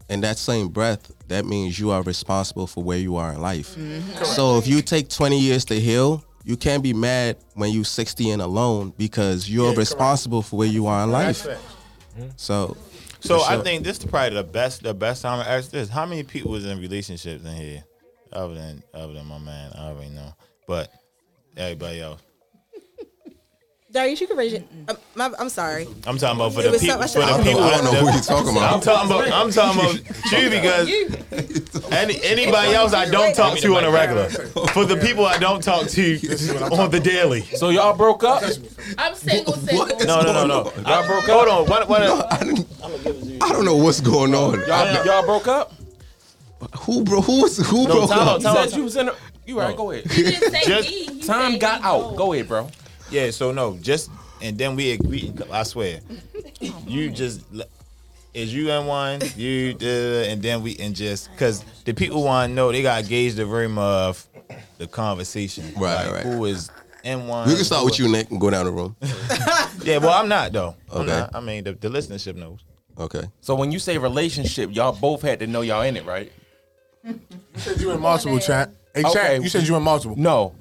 in that same breath, that means you are responsible for where you are in life. Mm-hmm. So if you take 20 years to heal, you can't be mad when you're 60 and alone because you're Yeah, correct. responsible for where you are in That's life. it. Mm-hmm. So So for I think this is probably the best the best time to ask this. How many people was in relationships in here? Other than other than my man, I already know. But everybody else. Darius, you can raise your. Um, my, I'm sorry. I'm talking about for It the was people. something For I the should- people. I don't know who you're talking about. I'm talking about. I'm talking about you because any, anybody else I don't talk to on a regular. For the people I don't talk to on the daily. So y'all broke up? I'm single, single. No, no, no, no. Y'all broke up? Hold up? on. What? What? I don't know what's going on. Y'all, y'all broke up? Who bro? Who was who No, broke time up? out, You time said you was in a. You right, go ahead. He didn't say Just- me. He Time said got out. told. Go ahead, bro. Yeah. So no, just and then we agree. I swear, you just is you in one, you uh, and then we and just because the people want to know they got to gauge the room of the conversation. Right, Like, right. Who is in one? We can start with you, Nick, and go down the room. Yeah. Well, I'm not though. I'm Okay. not. I mean, the, the listenership knows. Okay. So when you say relationship, y'all both had to know y'all in it, right? You said you in multiple chat. Hey, Okay. chat. You said you in multiple. No.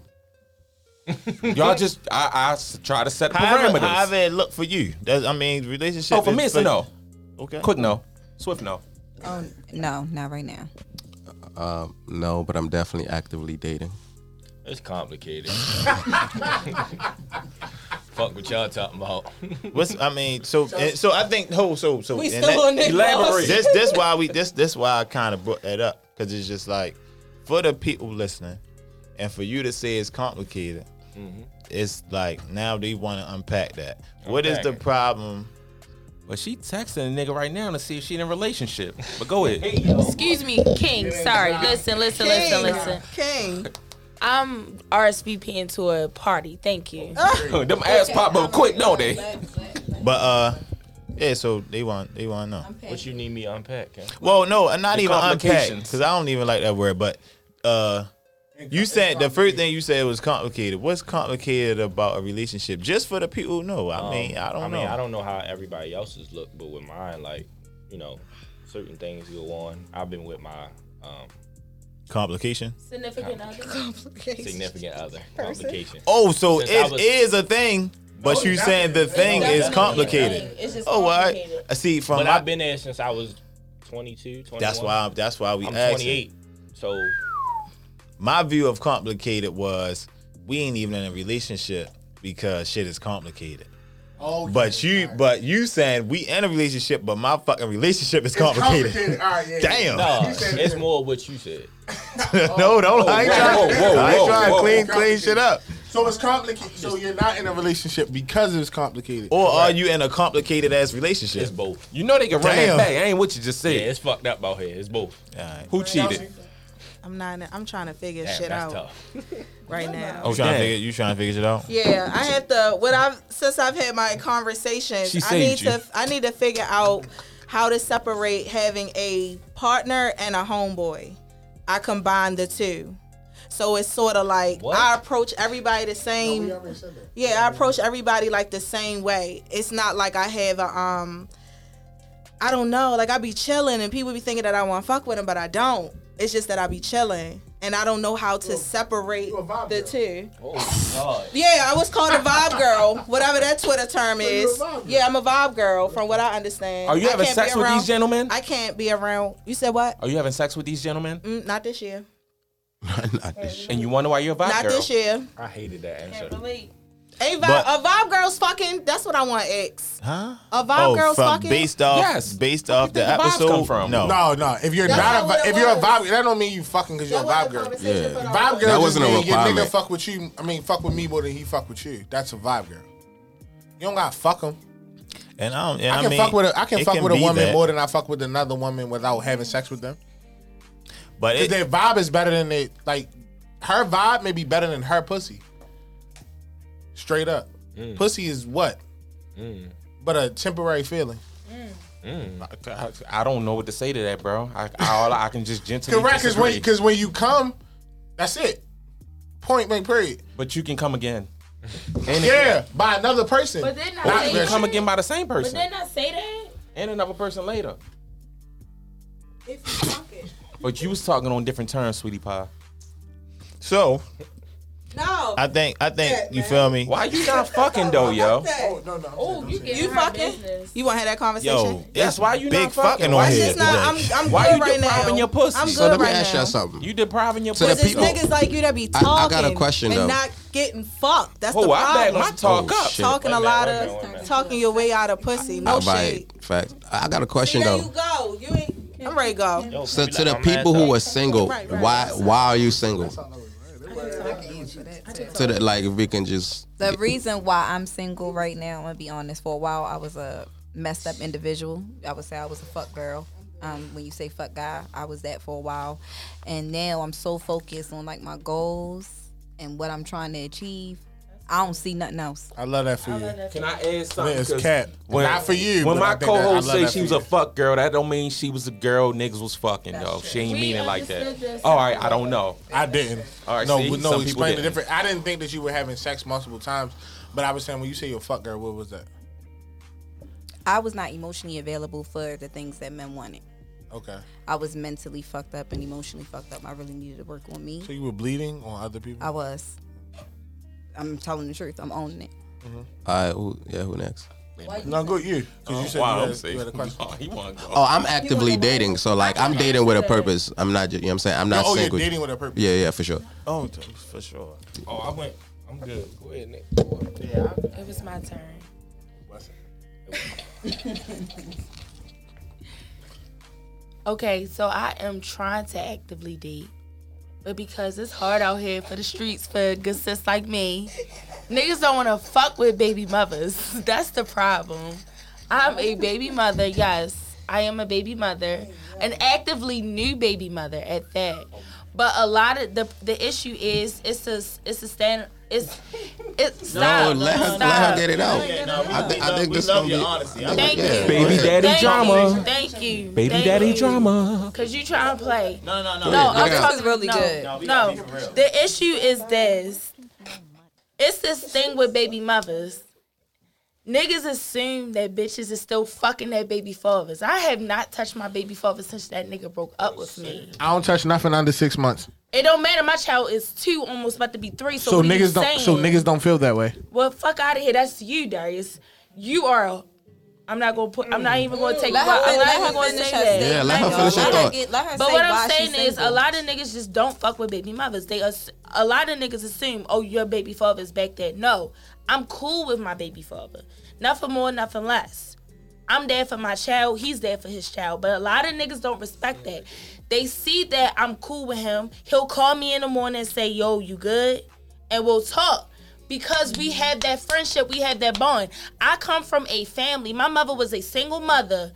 y'all just I, I try to set However, parameters. however it look for you. That's, I mean, relationship. oh, for is me it's a no. Okay. Quick no. Swift no. Oh no, not right now. Um, no, but I'm definitely actively dating. It's complicated. Fuck what y'all talking about. What's I mean, so and, so I think oh so so We and still on Nick Elaborate. this this why we this this why I kind of brought that up because it's just like for the people listening and for you to say it's complicated, it's like now they want to unpack that. What is the it. problem? But she texting a nigga right now to see if she in a relationship. But go ahead. Excuse me, King. Sorry. Listen, listen, listen, listen. King. I'm RSVPing to a party. Thank you. Them ass pop up quick, don't they? But uh, yeah. So they want they want to know. what you need me unpack? Ken? Well, no, uh, not The even unpack complications. because I don't even like that word. But uh, you said the first thing you said was complicated. What's complicated about a relationship? Just for the people who know. I mean, I don't Um, I know. mean, I don't know how everybody else's look, but with mine, like, you know, certain things go on. I've been with my um, Complication. Significant other. Complication. significant other. Complication. Oh, so Since it was- is a thing, but you saying the thing is complicated. thing. It's just Oh, what? complicated. I see. From But my, I've been there since I was 22, 21. that's why. That's why we I'm asked. 28. So My view of complicated was we ain't even in a relationship because shit is complicated. Oh, But you, but you saying we in a relationship, but my fucking relationship is complicated. All right, yeah. Damn. no, it's it. more what you said. no, don't. I ain't whoa, trying. whoa, I ain't trying to whoa. clean, clean shit up. So it's complicated. So you're not in a relationship because it's complicated. Or are you in a complicated ass relationship? It's both. You know they can run Damn. that back. I ain't what you just said. Yeah, it's fucked up out here. It's both. Alright. Who cheated? I'm not. I'm trying to figure Damn, shit that's out tough. right now. Oh, You trying to figure? You trying to figure shit out? Yeah, I have to. What I've since I've had my conversations, I need you. to. I need to figure out how to separate having a partner and a homeboy. I combine the two, so it's sort of like What? I approach everybody the same. Yeah, I approach everybody like the same way. It's not like I have a um. I don't know. Like I be chilling and people be thinking that I want to fuck with them, but I don't. It's just that I be chilling and I don't know how to separate you a vibe the girl. two. Oh, God. Yeah, I was called a vibe girl, whatever that Twitter term you're is. vibe. Yeah, I'm a vibe girl, from what I understand. Are you I having can't be sex with these gentlemen? I can't be around. You said what? Are you having sex with these gentlemen? Mm, not this year. Not this shit. And you wonder why you're a vibe Not girl? Not this year. I hated that answer. A vibe, But- a vibe girl's fucking. That's what I want. X. Huh? A vibe oh, girl's from fucking. based off Yes. based off the think the vibes episode. come from? No. No, no. If you're That's not not a what vi- if you're a vibe, that don't mean you fucking because you're a vibe girl. Yeah. Vibe girl That just wasn't a mean your nigga fuck with you. I mean, fuck with me more than he fuck with you. That's a vibe girl. You don't gotta fuck him. And I don't. And I I, can mean, fuck with a, I can it fuck with a woman that, more than I fuck with another woman without having sex with them. But Because it, their vibe is better than they like. Her vibe may be better than her pussy. Straight up, Mm. pussy is what? But a temporary feeling. I, I don't know what to say to that, bro. I, I all I can just gently Correct, because when because when you come, that's it. Point blank. Period. But you can come again. And Yeah, by another person. But then I Or say you can come again by the same person. But then I say that. and another person later. But you was talking on different terms, sweetie pie. so No. I think I think you feel me. Why you not fucking though, yo? Oh no no. Oh, you You fucking? You want to have that conversation? Yo, That's why you big not fucking. fucking on here It's not. I'm. I'm Why good you right now. depriving your pussy? I'm good So let me right ask y'all something. You depriving your To the pussy. It's people- niggas like you that be talking I got a question, and though. not getting fucked. That's Oh, the I back my talk Oh, up. shit. Talking a lot of talking your way out of pussy. No shit. fact. I got a question though. there you go. You ain't. I'm ready to go. So to the people who are single, why why are you single? To the like, if we can just The reason why I'm single right now, I'm gonna be honest. For a while, I was a messed up individual. I would say I was a fuck girl. Um, when you say fuck guy, I was that for a while, and now I'm so focused on like my goals and what I'm trying to achieve. I don't see nothing else. I love that for you. Can I add something? it's 'Cause cat. Not for you, When but I my think that- I co-host love say that she for was you. a fuck girl, that don't mean she was a girl niggas was fucking though. She ain't We mean it like understood that. this. All right, I don't know. I didn't. All right, no, see, no. some people Explain the didn't. difference. I didn't think that you were having sex multiple times, but I was saying when you say you're a fuck girl, what was that? I was not emotionally available for the things that men wanted. Okay. I was mentally fucked up and emotionally fucked up. I really needed to work on me. So you were bleeding on other people. I was. I'm telling the truth. I'm owning it. Mm-hmm. all right, who, yeah, who next? No, go you. Because you said Wow, you, I'm had, safe. you had a question. Oh, he want to go. Oh, I'm actively dating, so like I'm dating with a purpose. I'm not, just, you know what I'm saying? I'm not oh, single. you're dating with a purpose. Yeah, yeah, for sure. Oh, t- for sure. Oh, I went. I'm good. Go ahead, Nick. Yeah. It was my turn. Okay, so I am trying to actively date. But because it's hard out here for the streets for good sis like me, niggas don't want to fuck with baby mothers. That's the problem. I'm a baby mother, yes. I am a baby mother, an actively new baby mother at that. But a lot of the the issue is it's a it's a stand it's it's stop, let her- stop. let her get it out. Okay, no, I thi- we I think this love gonna your be- honesty. I Thank like you. that. Baby daddy Thank drama. You. Thank you. Baby Thank daddy you. drama. Cause you trying to play. No, no, no. No, look I'm at talking is really no, good. No, No, gotta be for real. the issue is this. It's this thing with baby mothers. Niggas assume that bitches is still fucking their baby fathers. I have not touched my baby father since that nigga broke up with me. I don't touch nothing under six months. It don't matter. My child is two, almost about to be three. So, So, what are you niggas don't. So niggas don't feel that way. Well, fuck out of here. That's you, Darius. You are. A, I'm not gonna put. I'm not even gonna take. Let you her, I'm not her even gonna say that. statement. Yeah, let her finish her thought. get- But what I'm saying is, a lot of niggas just don't fuck with baby mothers. They ass- a lot of niggas assume, oh, your baby father's back there. No, I'm cool with my baby father. Nothing more, nothing less. I'm there for my child. He's there for his child. But a lot of niggas don't respect that. They see that I'm cool with him. He'll call me in the morning and say, "Yo, you good?" and we'll talk because we had that friendship, we had that bond. I come from a family. My mother was a single mother,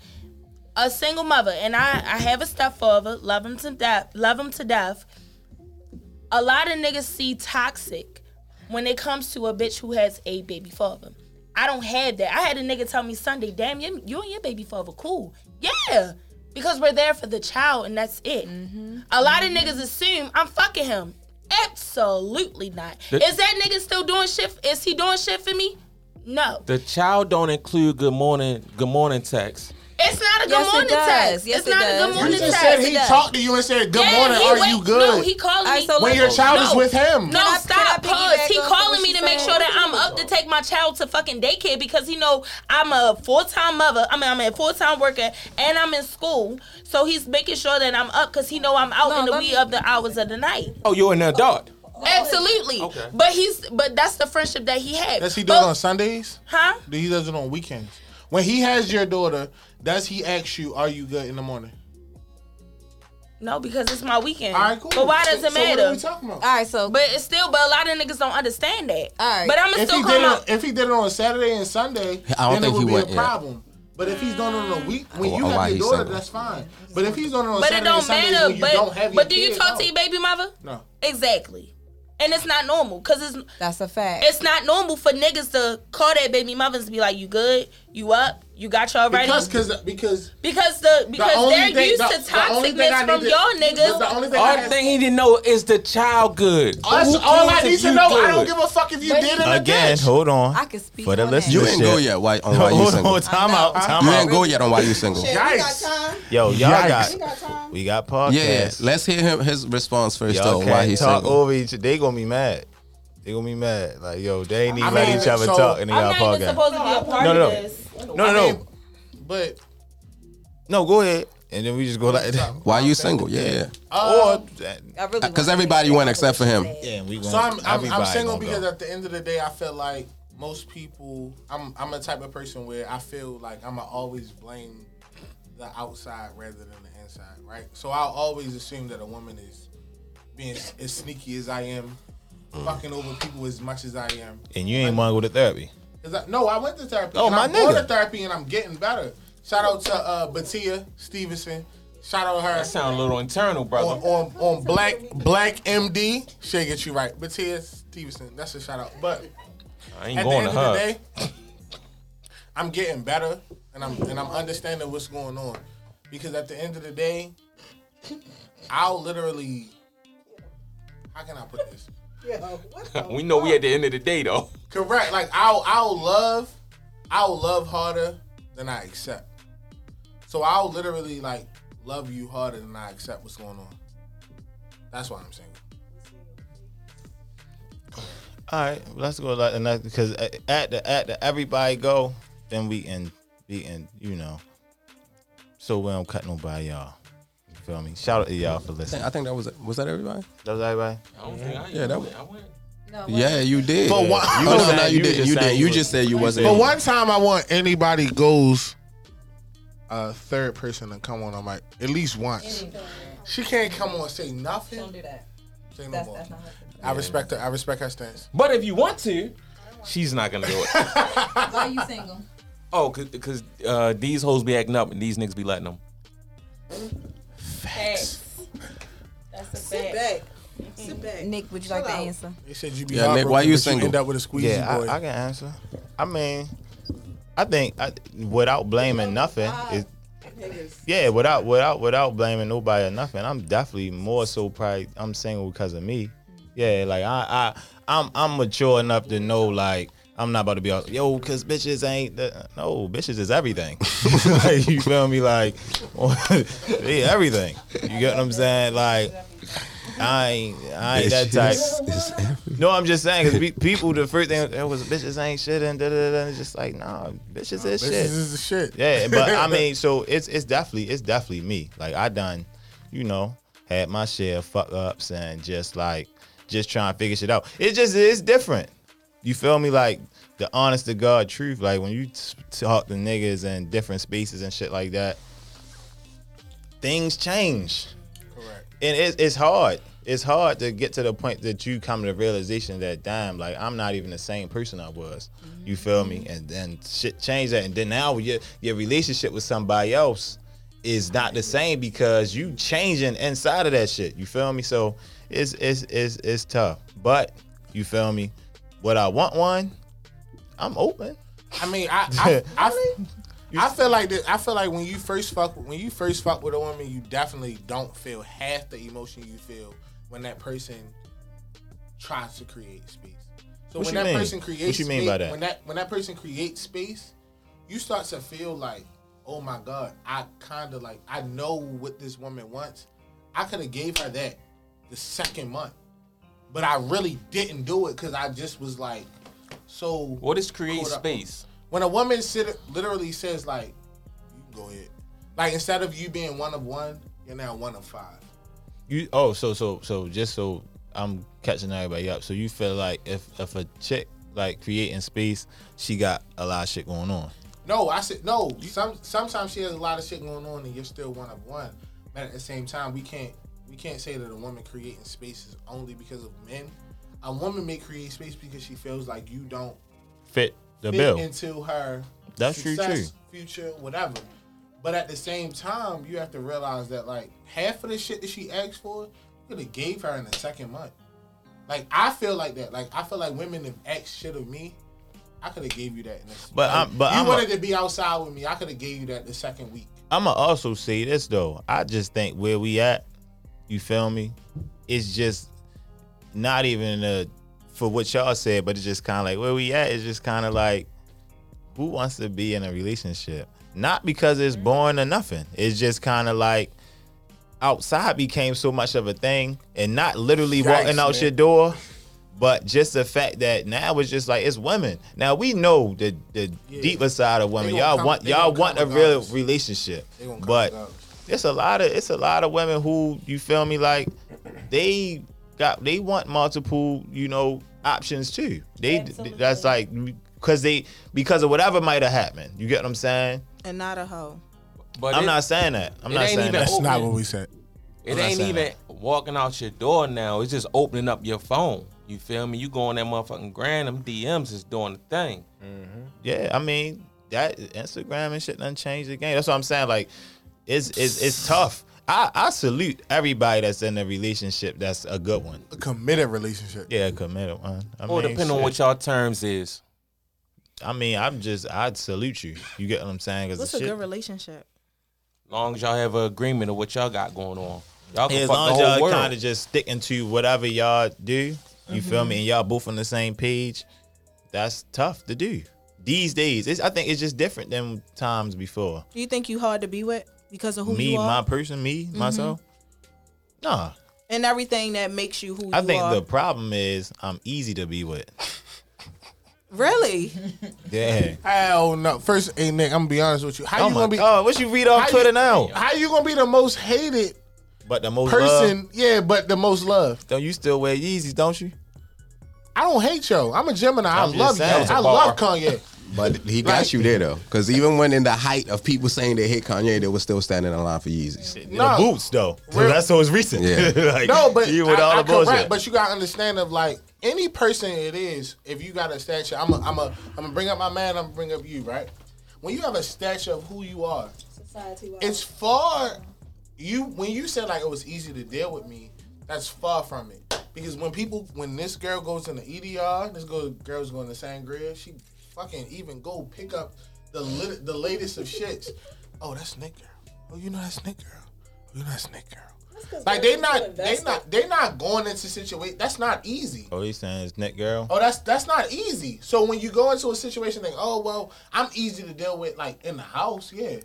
a single mother, and I I have a stepfather. Love him to death. Love him to death. A lot of niggas see toxic when it comes to a bitch who has a baby father. I don't have that. I had a nigga tell me Sunday, "Damn, you, you and your baby father cool." Yeah. Because we're there for the child and that's it. Mm-hmm. A lot of mm-hmm. niggas assume I'm fucking him. Absolutely not. The- Is that nigga still doing shit? Is he doing shit for me? No. The child don't include good morning, good morning text. It's not a good Yes, it morning does. text. Yes, it's it not a does. good You morning You just text. said he does. talked to you and said, "Good Yeah, morning. Are wait- you good?" No, he calling Alright, me. so when your child is with him. No, Can I- stop. can Pause. He calling me to make sure that I'm up to take my child to fucking daycare because he know I'm a full time mother. I mean, I'm a full time worker and I'm in school. So he's making sure that I'm up because he know I'm out No, in the wee me- of the hours of the night. Oh, you're an adult. Absolutely. Okay. But he's but that's the friendship that he had. Does he do But- it on Sundays? Huh? Do he does it on weekends? When he has your daughter, does he ask you, "Are you good in the morning?" No, because it's my weekend. All right, cool. But why does So- it so what matter? are we talking about? All right, so But it's still, but a lot of niggas don't understand that. All right. But I'm gonna still he come out. it, if he did it on Saturday and Sunday, I don't then think it would he be would, a yeah. problem. But if he's doing it on a week, when oh, you or have your daughter, single. that's fine. But if he's doing it on But Saturday and don't Sunday matter. when you don't have But your but do you kid, talk no. to your baby mother? No. Exactly. And it's not normal because it's that's a fact. it's not normal for niggas to call that baby mothers and be like, "You good? You up? You got y'all ready?" Because, because, because because the because only they're thing- used the- to the only thing I toxicness from to- y'all niggas. the only thing All I thing he didn't know is the child good. That's Who all I need to you know. I don't give a fuck if you But did it Again, hold on. I can speak for the that. listeners. You ain't go yet. Why on why you Hold single? on, time out, time You out. ain't go yet on why you single. Shit, Yikes. Yo, y'all got We got time. we got podcast. Yeah, let's hear him his response first though. Why he's talk single. over each. They gonna be mad. They gonna be mad. Like yo, they ain't even let each other talk in the I'm y'all not even podcast. supposed to be a part No, no, of no. this. No, no, no, mean, But no. Go ahead, and then we just go like that. Why you single? Yeah, uh, Or I really because everybody went except for him. yeah, we going. so I'm, I'm, I'm single because go. at the end of the day, I feel like most people. I'm I'm a type of person where I feel like I'm going to always blame the outside rather than the inside, right? So I'll always assume that a woman is being as sneaky as I am, fucking over people as much as I am. and you ain't want to go to therapy. Is that, no, I went to therapy. Oh, and my I'm going to therapy and I'm getting better. Shout out to uh, Batia Stevenson. Shout out to her. That sound a little internal, brother. on, on, on Black Black MD. She'll get you right. Batia Stevenson. That's a shout out. But I ain't at the going end to of her. the day, I'm getting better and I'm and I'm understanding what's going on. Because at the end of the day, I'll literally how can I put this? Yo, what we know we at the end of the day though. Correct. Like I'll I'll love I'll love harder than I accept. So I'll literally like love you harder than I accept what's going on. That's why I'm single. All right, let's go like and that because at the at the everybody go, then we can we can you know. So we don't cut nobody y'all. You feel me? Shout out to y'all for I think, listening. I think that was was that everybody. That was everybody. I don't think I Yeah, that went. I went. No, Yeah, you did. For one- oh, You no, no, you you didn't. You didn't. you You just said you wasn't. But one time I want anybody goes a third person to come on on mic at least once. She can't come on and say nothing. Don't do that. Say no That's, more. that's not. I respect her. I respect her stance. But if you want to, she's not gonna do it. Why are you single? oh, cause, cause uh, these hoes be acting up and these niggas be letting them. Facts. That's a Sit fact. back. Mm-hmm. Sit back. Nick, would you like to Chill answer? They said you be Yeah, Nick, why you but single? end up with a squeezy Yeah, boy. I, I can answer. I mean, I think I, without blaming nothing, it, Niggas. yeah, without without without blaming nobody or nothing, I'm definitely more so probably I'm single because of me. Mm-hmm. Yeah, like I I I'm I'm mature enough to know like I'm not about to be all yo because bitches ain't the, no bitches is everything. like, you feel me? Like they everything. You get what I'm saying? Like I ain't I ain't that type. No, I'm just saying because people the first thing it was bitches ain't shit and da da da. It's just like nah, bitches is This shit. is the shit. Yeah, but I mean, so it's it's definitely it's definitely me. Like I done, you know, had my share of fuck ups and just like just trying to figure shit out. It just it's different. You feel me? Like the honest to God truth. Like when you talk to niggas in different spaces and shit like that, things change. Correct. And it's it's hard. It's hard to get to the point that you come to the realization that damn, like I'm not even the same person I was. You feel me? Mm-hmm. And then shit changed that, and then now your your relationship with somebody else is not the same because you changing inside of that shit. You feel me? So it's it's it's it's tough, but you feel me? What I want one, I'm open. I mean, I I, I, I feel like that. I feel like when you first fuck when you first fuck with a woman, you definitely don't feel half the emotion you feel when that person tries to create space. So What when that mean? person creates What you mean space, by that? when that when that person creates space, you start to feel like, oh my god, I kind of like I know what this woman wants. I could have gave her that the second month, but I really didn't do it because I just was like so. What is create space? When a woman sit, literally says like, "You can go ahead," like instead of you being one of one, you're now one of five. You oh so so so just so I'm catching everybody up. So you feel like if if a chick like creating space, she got a lot of shit going on. No, I said no. Some sometimes she has a lot of shit going on, and you're still one of one. But at the same time, we can't we can't say that a woman creating space is only because of men. A woman may create space because she feels like you don't Fit the fit bill. into her That's true, success, future, whatever. But at the same time, you have to realize that like half of the shit that she asked for, you could have gave her in the second month. Like I feel like that. Like I feel like women have asked shit of me. I could have gave you that. In this, But like, I'm- but you I'm a- wanted to be outside with me. I could have gave you that the second week. I'ma also say this though. I just think where we at, you feel me? It's just not even a for what y'all said, but it's just kind of like where we at It's just kind of like who wants to be in a relationship? Not because it's boring or nothing. It's just kind of like outside became so much of a thing, and not literally Yikes, walking out man. your door, but just the fact that now it's just like it's women. Now we know the the deeper side of women. Y'all come- want y'all want a real regardless. relationship, They gonna come but. It's a lot of it's a lot of women who you feel me like they got they want multiple you know options too. They that's like because they because of whatever might have happened. You get what I'm saying? And not a hoe. But I'm it- not saying that. I'm not saying that. That's not what we said. It I'm ain't even that. walking out your door now. It's just opening up your phone. You feel me? You go on that motherfucking grand, them DMs is doing the thing. Mm-hmm. Yeah, I mean that Instagram and shit done changed the game. That's what I'm saying. Like, it's it's it's tough. I, I salute everybody that's in a relationship that's a good one. A committed relationship. Yeah, a committed one. I Or mean, depending on what y'all terms is. I mean, I'm just I'd salute you. You get what I'm saying? Cause What's a shit, good relationship? Long as y'all have an agreement of what y'all got going on. Y'all can as fuck long the as whole y'all kind of just sticking to whatever y'all do, you feel Mm-hmm. me, and y'all both on the same page, that's tough to do these days. It's, I think it's just different than times before. Do you think you hard to be with because of who me, you are my person, me, mm-hmm. myself. Nah, and everything that makes you who I you think are? the problem is I'm easy to be with. really? Yeah. Hell no. First, hey Nick, I'm gonna be honest with you. How oh you my gonna be? God, what you read off how Twitter you, now? How you gonna be the most hated But the most person? love, Yeah, but the most loved. don't you still wear Yeezys, don't you? I don't hate yo. I'm a Gemini. I'm I love you. I love Kanye. But he got Like- you there though, because even when in the height of people saying they hate Kanye, they were still standing in line for Yeezys. In No. the boots though. So that's so it's recent. Yeah. like, No, but you with I, all I the bullshit. correct, but you gotta understand of like any person it is. If you got a stature, I'm a, I'm a, I'm gonna bring up my man. I'm gonna bring up you, right? When you have a stature of who you are, society, it's far. You when you said like it was easy to deal with me, that's far from it. Because when people, when this girl goes in the EDR, this girl, girl's going to Sangria, she fucking even go pick up the lit, the latest of shits. Oh, that's Nick girl. Oh, you know that's Nick girl. Oh, you know that's Nick girl. Like they not, they not, they not going into situation. That's not easy. Oh, he's saying it's Nick girl. Oh, that's that's not easy. So when you go into a situation, like, oh well, I'm easy to deal with, like in the house, yeah.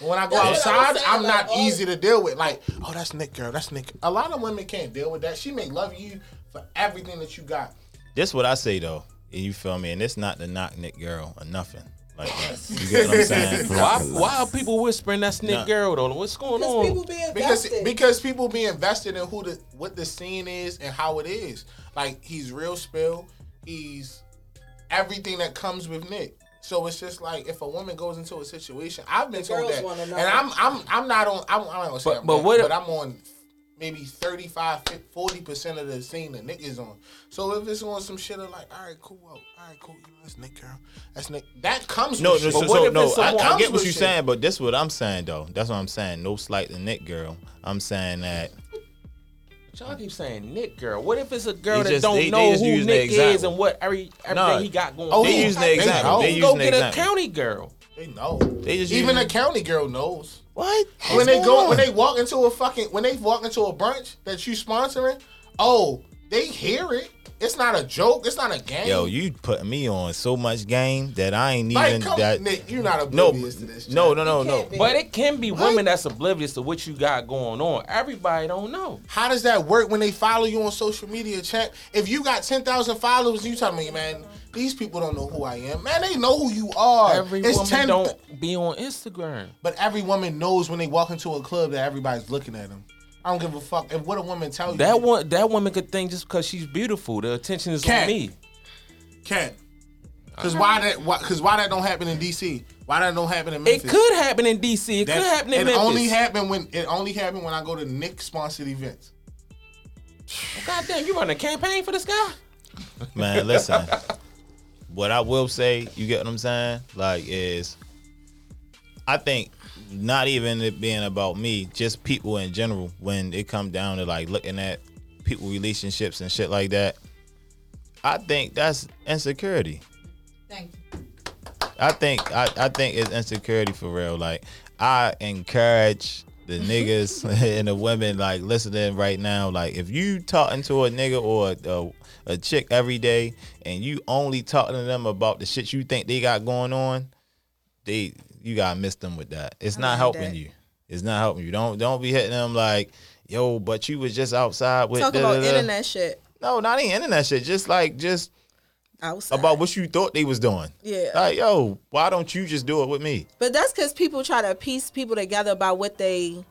When I go That's what I outside, saying, I'm like, not all- easy to deal with. Like, oh, that's Nick girl, that's Nick. A lot of women can't deal with that. She may love you for everything that you got. This what I say though. And You feel me? And it's not the knock Nick girl or nothing like that. You get what I'm saying? Why, why are people whispering that's Nick Nah. Girl though? What's going on? people be because invested. because people be invested in who the what the scene is and how it is. Like he's real spill. He's everything that comes with Nick. So it's just like if a woman goes into a situation, I've been The told girls that, wanna and know. I'm I'm I'm not on. I'm, I'm not gonna say But- I'm but that, what- but I'm on maybe 35, 40 percent of the scene that Nick is on. So if it's on some shit of like, all right, cool, well, all right, cool, you know, that's Nick girl, that's Nick. That comes No, with no, shit. so, But what so if no. it's I, I get what you're saying, but this is what I'm saying though. That's what I'm saying. No slight to Nick girl. I'm saying that Y'all keep saying Nick Girl. What if it's a girl He that don't they- they know just who Nick is and what every everything Nah. he got going Oh, on? they use the example. know. They You use go the get a county girl. They know. They just Even using- a county girl knows. What? when What's they going go on? when they walk into a fucking when they walk into a brunch that you sponsoring, oh, they hear it. It's not a joke. It's not a game. Yo, you put me on so much game that I ain't like, even come, that. Nick, you're not no, oblivious to this. no, no, no, no. But it can be What? women that's oblivious to what you got going on. Everybody don't know. How does that work when they follow you on social media, chat? If you got ten thousand followers, you tell me, man, these people don't know who I am. Man, they know who you are. Every it's woman 10 don't be on Instagram. But every woman knows when they walk into a club that everybody's looking at them. I don't give a fuck if what a woman tell you. That one, that woman could think just because she's beautiful, the attention is Cat. on me. Can't. Cause why that? Why, Cause why that don't happen in DC? Why that don't happen in It could happen in DC. It That- could happen in it Memphis. only happen when it only happen when I go to Nick sponsored events. God damn, you run a campaign for this guy? Man, listen. what I will say, you get what I'm saying? Like, is I think not even it being about me, just people in general, when it come down to like looking at people relationships and shit like that, I think that's insecurity. Thank you. I think I, I think it's insecurity for real. Like I encourage the niggas and the women like listening right now. Like if you talking to a nigga or a, a chick every day and you only talking to them about the shit you think they got going on, they you gotta miss them with that. It's I not helping that. you. It's not helping you. Don't don't be hitting them like, yo, but you was just outside with Talk da, about da, da. internet shit. No, not even internet shit. Just like just Outside. about what you thought they was doing. Yeah. Like, yo, why don't you just do it with me? But that's because people try to piece people together about what they,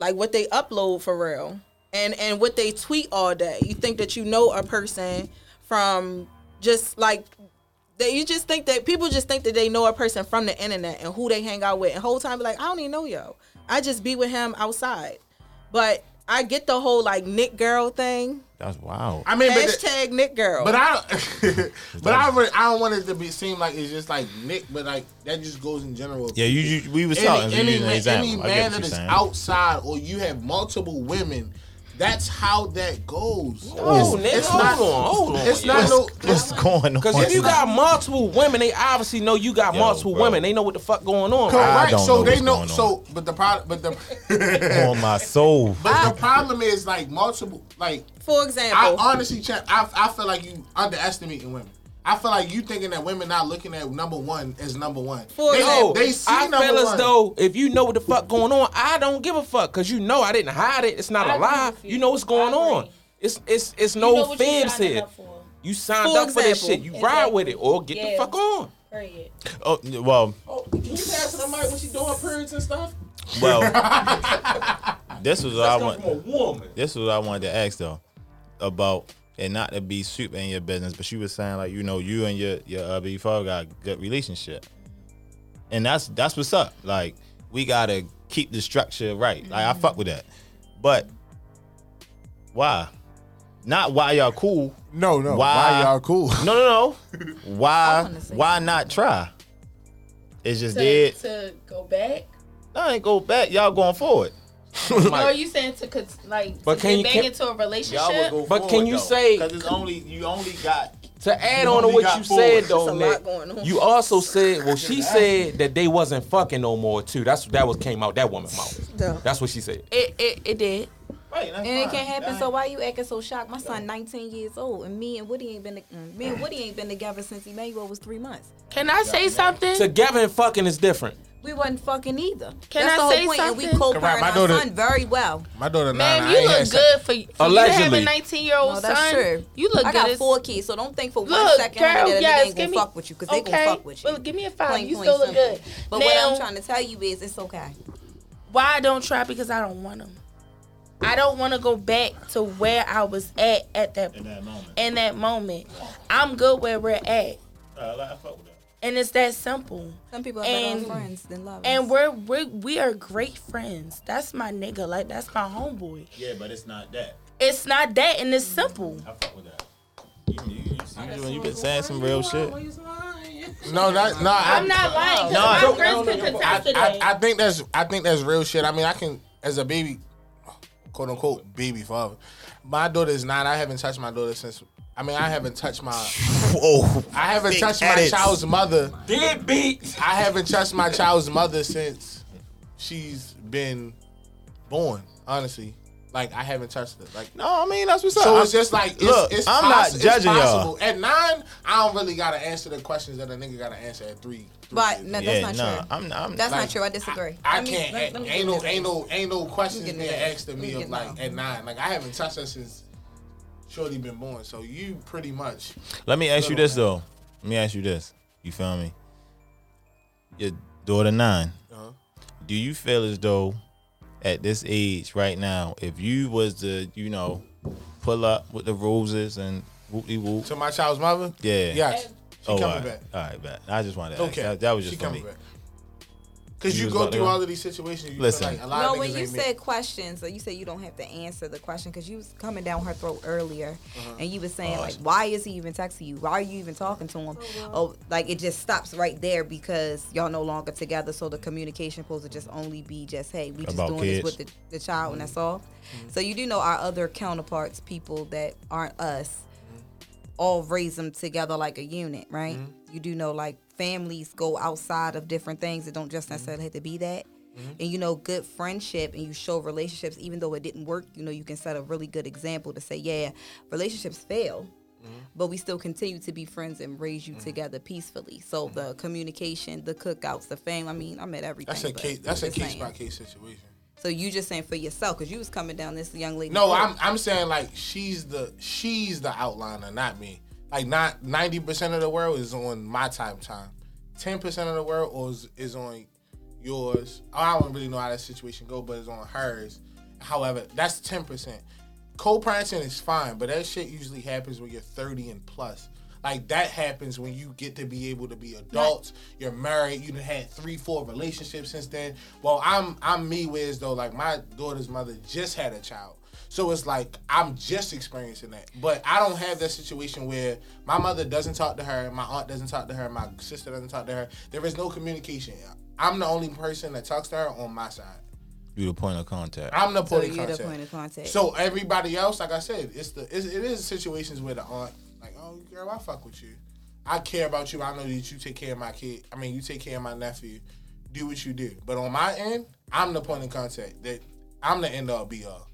like what they upload for real, and and what they tweet all day. You think that you know a person from just like that. You just think that people just think that they know a person from the internet and who they hang out with, and whole time be like, I don't even know yo. I just be with him outside. But I get the whole like Nick girl thing. That's wow. I mean, but the- Hashtag Nick girl. But I, but I, really, I don't want it to be seem like it's just like Nick, but like that just goes in general. Yeah, you, you we was any, talking. you any, an man, example. any man what that you're is saying. outside or you have multiple women, that's how that goes. No, It's- nigga, it's hold not- on, hold on. It's not no. What's going on? Because if you got multiple women, they obviously know you got Yo, multiple bro. women. They know what the fuck going on. Correct. don't so know they what's know. going on. So, but the problem, but the, on my soul. but the problem is like multiple. Like For I example, honestly, Champ, I, I feel like you underestimating women. I feel like you thinking that women not looking at number one as number one. For they, example, they see I number feel as one. though if you know what the fuck going on, I don't give a fuck because you know I didn't hide it. It's not I a lie. you. You know what's going on. agree. It's it's it's You no know fibs here. You signed For up for this shit. example. You ride with it or get the fuck on. Period. Oh well, Oh, can you pass the mic when she doing periods and stuff? well. this was what I want. from a woman. This was what I wanted to ask though about and not to be super in your business, but she was saying like you know you and your your uh, baby father got a good relationship, and that's that's what's up. Like we gotta keep the structure right. Like I fuck with that, but why? Not why y'all cool. No, no. Why- Why, y'all cool? No, no, no. Why? wanna Why not try? It's just To, dead. to go back. No, ain't go back. Y'all going forward. Or are you saying to cons- like But to can get you- back can- into a relationship? Y'all would go But forward, can you though, say- Because it's only you only got To add on to what you four. said There's though, a Nick, lot going on. you also said well she said that they wasn't fucking no more too. That's that was came out that woman's mouth. Yeah. That's what she said. it, it it did. And it can't happen. So why you acting so shocked? My son, 19 years old, and me and Woody ain't been mm, me and Woody ain't been together since Emmanuel was three months. Can I say something? Together and fucking is different. We wasn't fucking either. Can That's I the whole say point. And we something? co-parent Correct. My our daughter- son very well. My daughter Man, nine. you I look good for, for you to have Allegedly. a 19 year old No, son. true. You look good. I got as- four kids, so don't think for one Look, second girl, that a yes, nigga ain't gonna me- fuck with you because okay. they gonna fuck with you. Well, give me a five. Plain, you plain, still look good. But now, what I'm trying to tell you is it's okay. why I don't try because I don't want them. I don't want to go back to where I was at at that in that moment. in that moment. I'm good where we're at, Uh, I fuck with that. And it's that simple. Some people are And- better friends than lovers. And we're we we are great friends. That's my nigga. Like that's my homeboy. Yeah, but it's not that. It's not that, and it's simple. I fuck with that. You, you, you, you, you been saying some real shit. No, that no. I, I'm not lying. No, my I- friends can contest to I. I, I think that's I think that's real shit. I mean, I can as a baby, quote unquote baby father. My daughter is nine. I haven't touched my daughter since. I mean, I haven't touched my. Whoa. Oh, I haven't Big touched my child's mother. Dead beat. I haven't touched my child's mother since she's been born. Honestly, like I haven't touched it. Like No, I mean that's what's up. So I'm- it's just like it's, look, it's I'm possi- not it's judging y'all. At nine, I don't really gotta answer the questions that a nigga gotta answer at three. three but no, that's Yeah, not nah, true. I'm, I'm, That's Like, not true. I disagree. I Let me- can't. let- let ain't no, ain't no, ain't no questions being asked of me of like at nine. Like I haven't touched her since Shorty been born. So you pretty much. Let me ask you this though. Let me ask you this. You feel me? Your daughter 9 Uh-huh. Do you feel as though at this age right now, if you was to, you know, pull up with the roses and whoop de whoop, To my child's mother. yeah, Yes. She oh, coming all right. back. All right, bet. I just wanted to ask. Okay. That, that was She just for me. coming back. Because you go through all of these situations. You Listen. feel like a lot No, of when you ain't said me. questions, so you said you don't have to answer the question because you was coming down her throat earlier, Uh-huh. and you was saying Oh, like, why is he even texting you? Why are you even talking to him? Oh, like it just stops right there because y'all no longer together. So the communication supposed to just only be just, hey, we just About doing kids. this with the, the child, and that's all. Mm-hmm. So you do know our other counterparts, people that aren't us, all raise them together like a unit, right? Mm-hmm. You do know like families go outside of different things. It don't just mm-hmm. necessarily have to be that. Mm-hmm. And you know, good friendship and you show relationships, even though it didn't work, you know, you can set a really good example to say, yeah, relationships fail, mm-hmm. but we still continue to be friends and raise you together peacefully. So the communication, the cookouts, the fame, I mean, I'm at everything. That's a case. That's a case saying. by case situation. So you just saying for yourself, because you was coming down this young lady. No. I'm I'm saying like she's the she's the outliner, not me. Like not ninety percent of the world is on my time time. Ten percent of the world is is on yours. I don't really know how that situation go, but it's on hers. However, that's ten percent. Co-parenting is fine, but that shit usually happens when you're thirty and plus. Like that happens when you get to be able to be adults. You're married. You've had three, four relationships since then. Well, I'm I'm me, whereas though like my daughter's mother just had a child. So it's like I'm just experiencing that. But I don't have that situation where my mother doesn't talk to her, my aunt doesn't talk to her, my sister doesn't talk to her. There is no communication. I'm the only person that talks to her on my side. You the point of contact. I'm the So point of you're the contact. point of contact. So everybody else, like I said, it's the it's, it is situations where the aunt like, oh girl, I fuck with you. I care about you. I know that you take care of my kid. I mean, you take care of my nephew. Do what you do. But on my end, I'm the point of contact. That I'm the end all be all.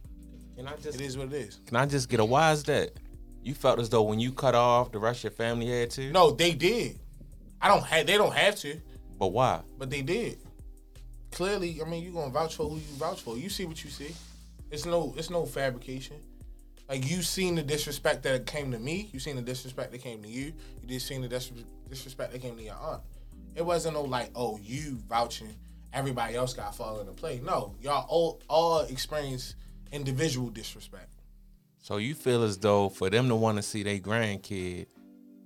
Can I just It is what it is. can I just get a why is that? You felt as though when you cut off, the rest of your family had to. No, they did. I don't have. They don't have to, But why? but they did. Clearly, I mean, you gonna vouch for who you vouch for. You see what you see. It's no. It's no fabrication. Like you seen the disrespect that came to me. You seen the disrespect that came to you. You did seen the dis- disrespect that came to your aunt. It wasn't no like, oh, you vouching. Everybody else got fall into play. No, y'all all all experience individual disrespect. So you feel as though for them to want to see their grandkid,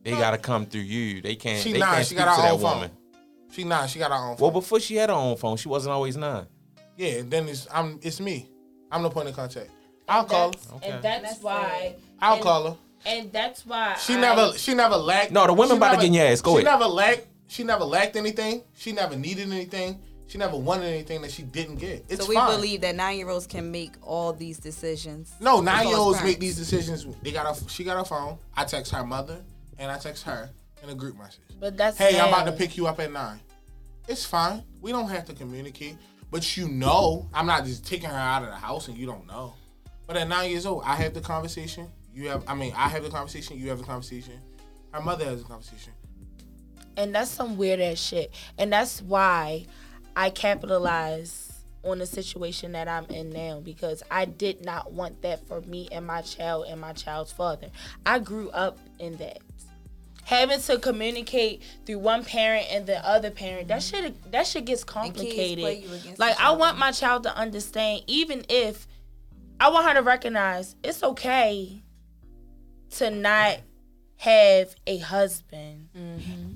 they gotta come through you. They can't. She they nine. can't She got to her that own phone. woman. She nine. She got her own. Well, Phone. before she had her own phone, she wasn't always nine. yeah, and then it's I'm it's me. I'm the point of contact. I'll call her. That's- And that's why. I'll and- call her. And that's why. She I- never she never lacked. No, the women she about to get in your ass. Go she ahead. never lacked. She never lacked anything. She never needed anything. She never wanted anything that she didn't get. It's so we fine. believe that nine year olds can make all these decisions. No, nine year olds make these decisions. They got a she got her phone. I text her mother and I text her in a group message. But that's Hey, I'm about to pick you up at nine. It's fine. We don't have to communicate. But you know, I'm not just taking her out of the house and you don't know. But at nine years old, I have the conversation. You have, I mean, I have the conversation. You have the conversation. Her mother has the conversation. And that's some weird ass shit. And that's why I capitalize on the situation that I'm in now because I did not want that for me and my child and my child's father. I grew up in that. Having to communicate through one parent and the other parent, that shit that shit gets complicated. Like I want my child to understand, even if I want her to recognize it's okay to not have a husband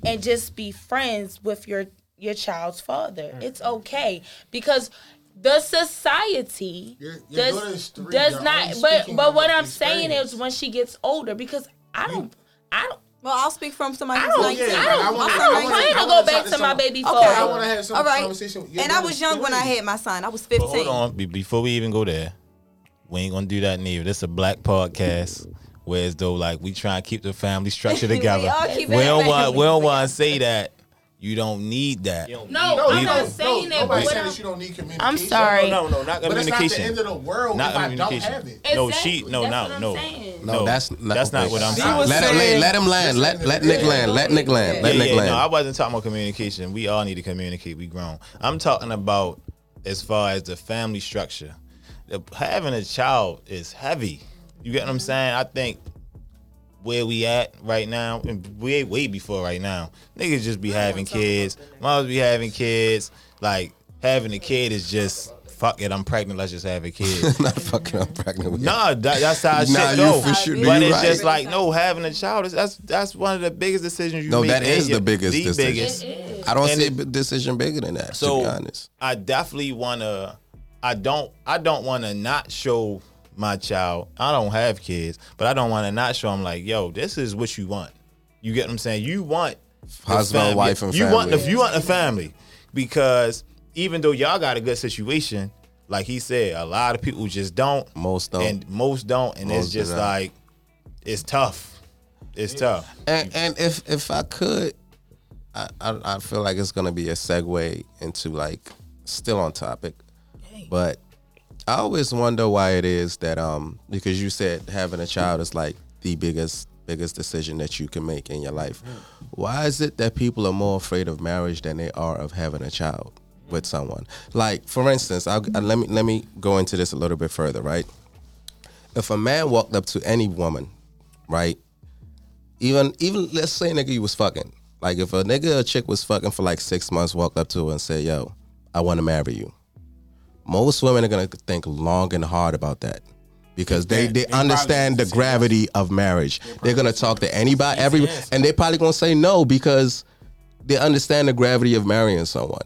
and just be friends with your your child's father. Mm-hmm. It's okay because the society Your- your does three. does not. But but what I'm saying is when she gets older, because I don't. I don't. Well, I'll speak from somebody I who's don't, like, yeah, I like, don't, I I wanna- don't I plan wanna- I to wanna go talk back to to my baby Okay, father. I want to have some all right. conversation. Your And I was daughter's young when I had my son. I was But 15. hold on, be- before we even go there, we ain't gonna do that neither. This is a black podcast. Whereas though, like we try and keep the family structure We together. all keep we it don't want we don't want to say that. You don't need that. No, No, I'm you not don't- saying no, that. But Nobody what I'm, that you don't need communication. I'm sorry. No, no, not communication. But it's not communication. the end of the world Not if I don't communication. have it. No, Exactly. she. No, That's no, what I'm no. saying. No, that's not, that's not what I'm She saying. was Let him, saying- let him land. Let let Nick land. Let Nick land. Let yeah, Nick yeah, land. No, I wasn't talking about communication. We all need to communicate. We grown. I'm talking about as far as the family structure. Having a child is heavy. You get what I'm saying? I think where we at right now, and way way before right now, niggas just be having kids. Moms be having kids. Like having a kid is just fuck it. I'm pregnant. Let's just have a kid. not fucking I'm pregnant with. Nah, that, that's how it Nah, you go. for sure- But you it's right. just like no having a child. Is, that's that's one of the biggest decisions you No, make. that in is your- the biggest The decision. biggest. It is. I don't And see it- a decision bigger than that. So to be honest, I definitely wanna. I don't. I don't want to not show my child. I don't have kids, but I don't want to not show them like, yo, this is what you want. You get what I'm saying? You want Husband, family. wife, and you want the you want a family because even though y'all got a good situation, like he said, a lot of people just don't. Most don't. and most don't, and Most it's just do like it's tough. It's tough. and and if if I could, I, I I feel like it's gonna be a segue into like still on topic, but I always wonder why it is that um because you said having a child is like the biggest biggest decision that you can make in your life. Why is it that people are more afraid of marriage than they are of having a child with someone? Like for instance, I'll, uh, let me let me go into this a little bit further, right? If a man walked up to any woman, right, even even let's say nigga you was fucking. Like if a nigga or chick was fucking for like six months, walked up to her and said, "Yo, I want to marry you." Most women are gonna think long and hard about that because they they, they probably understand the say yes. gravity of marriage. They're gonna talk to anybody, every, and they probably gonna say no because they understand the gravity of marrying someone.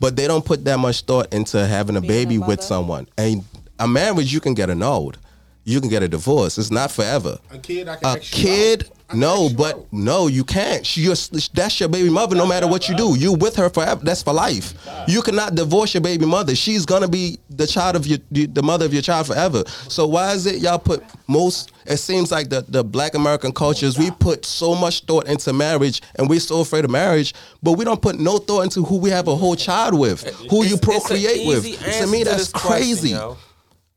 But they don't put that much thought into having a baby with someone. And a marriage, you can get annulled, you can get a divorce. It's not forever A kid, I can a X kid out. I can no but out. no you can't. She- you're, that's your baby mother no matter what you do. You with her forever. That's for life. You cannot divorce your baby mother. She's gonna be the child of your the mother of your child forever. So why is it y'all put most it seems like the, the black american cultures we put so much thought into marriage and we're so afraid of marriage but we don't put no thought into who we have a whole child with who you It's- it's an procreate with. To me that's this question, crazy. yo.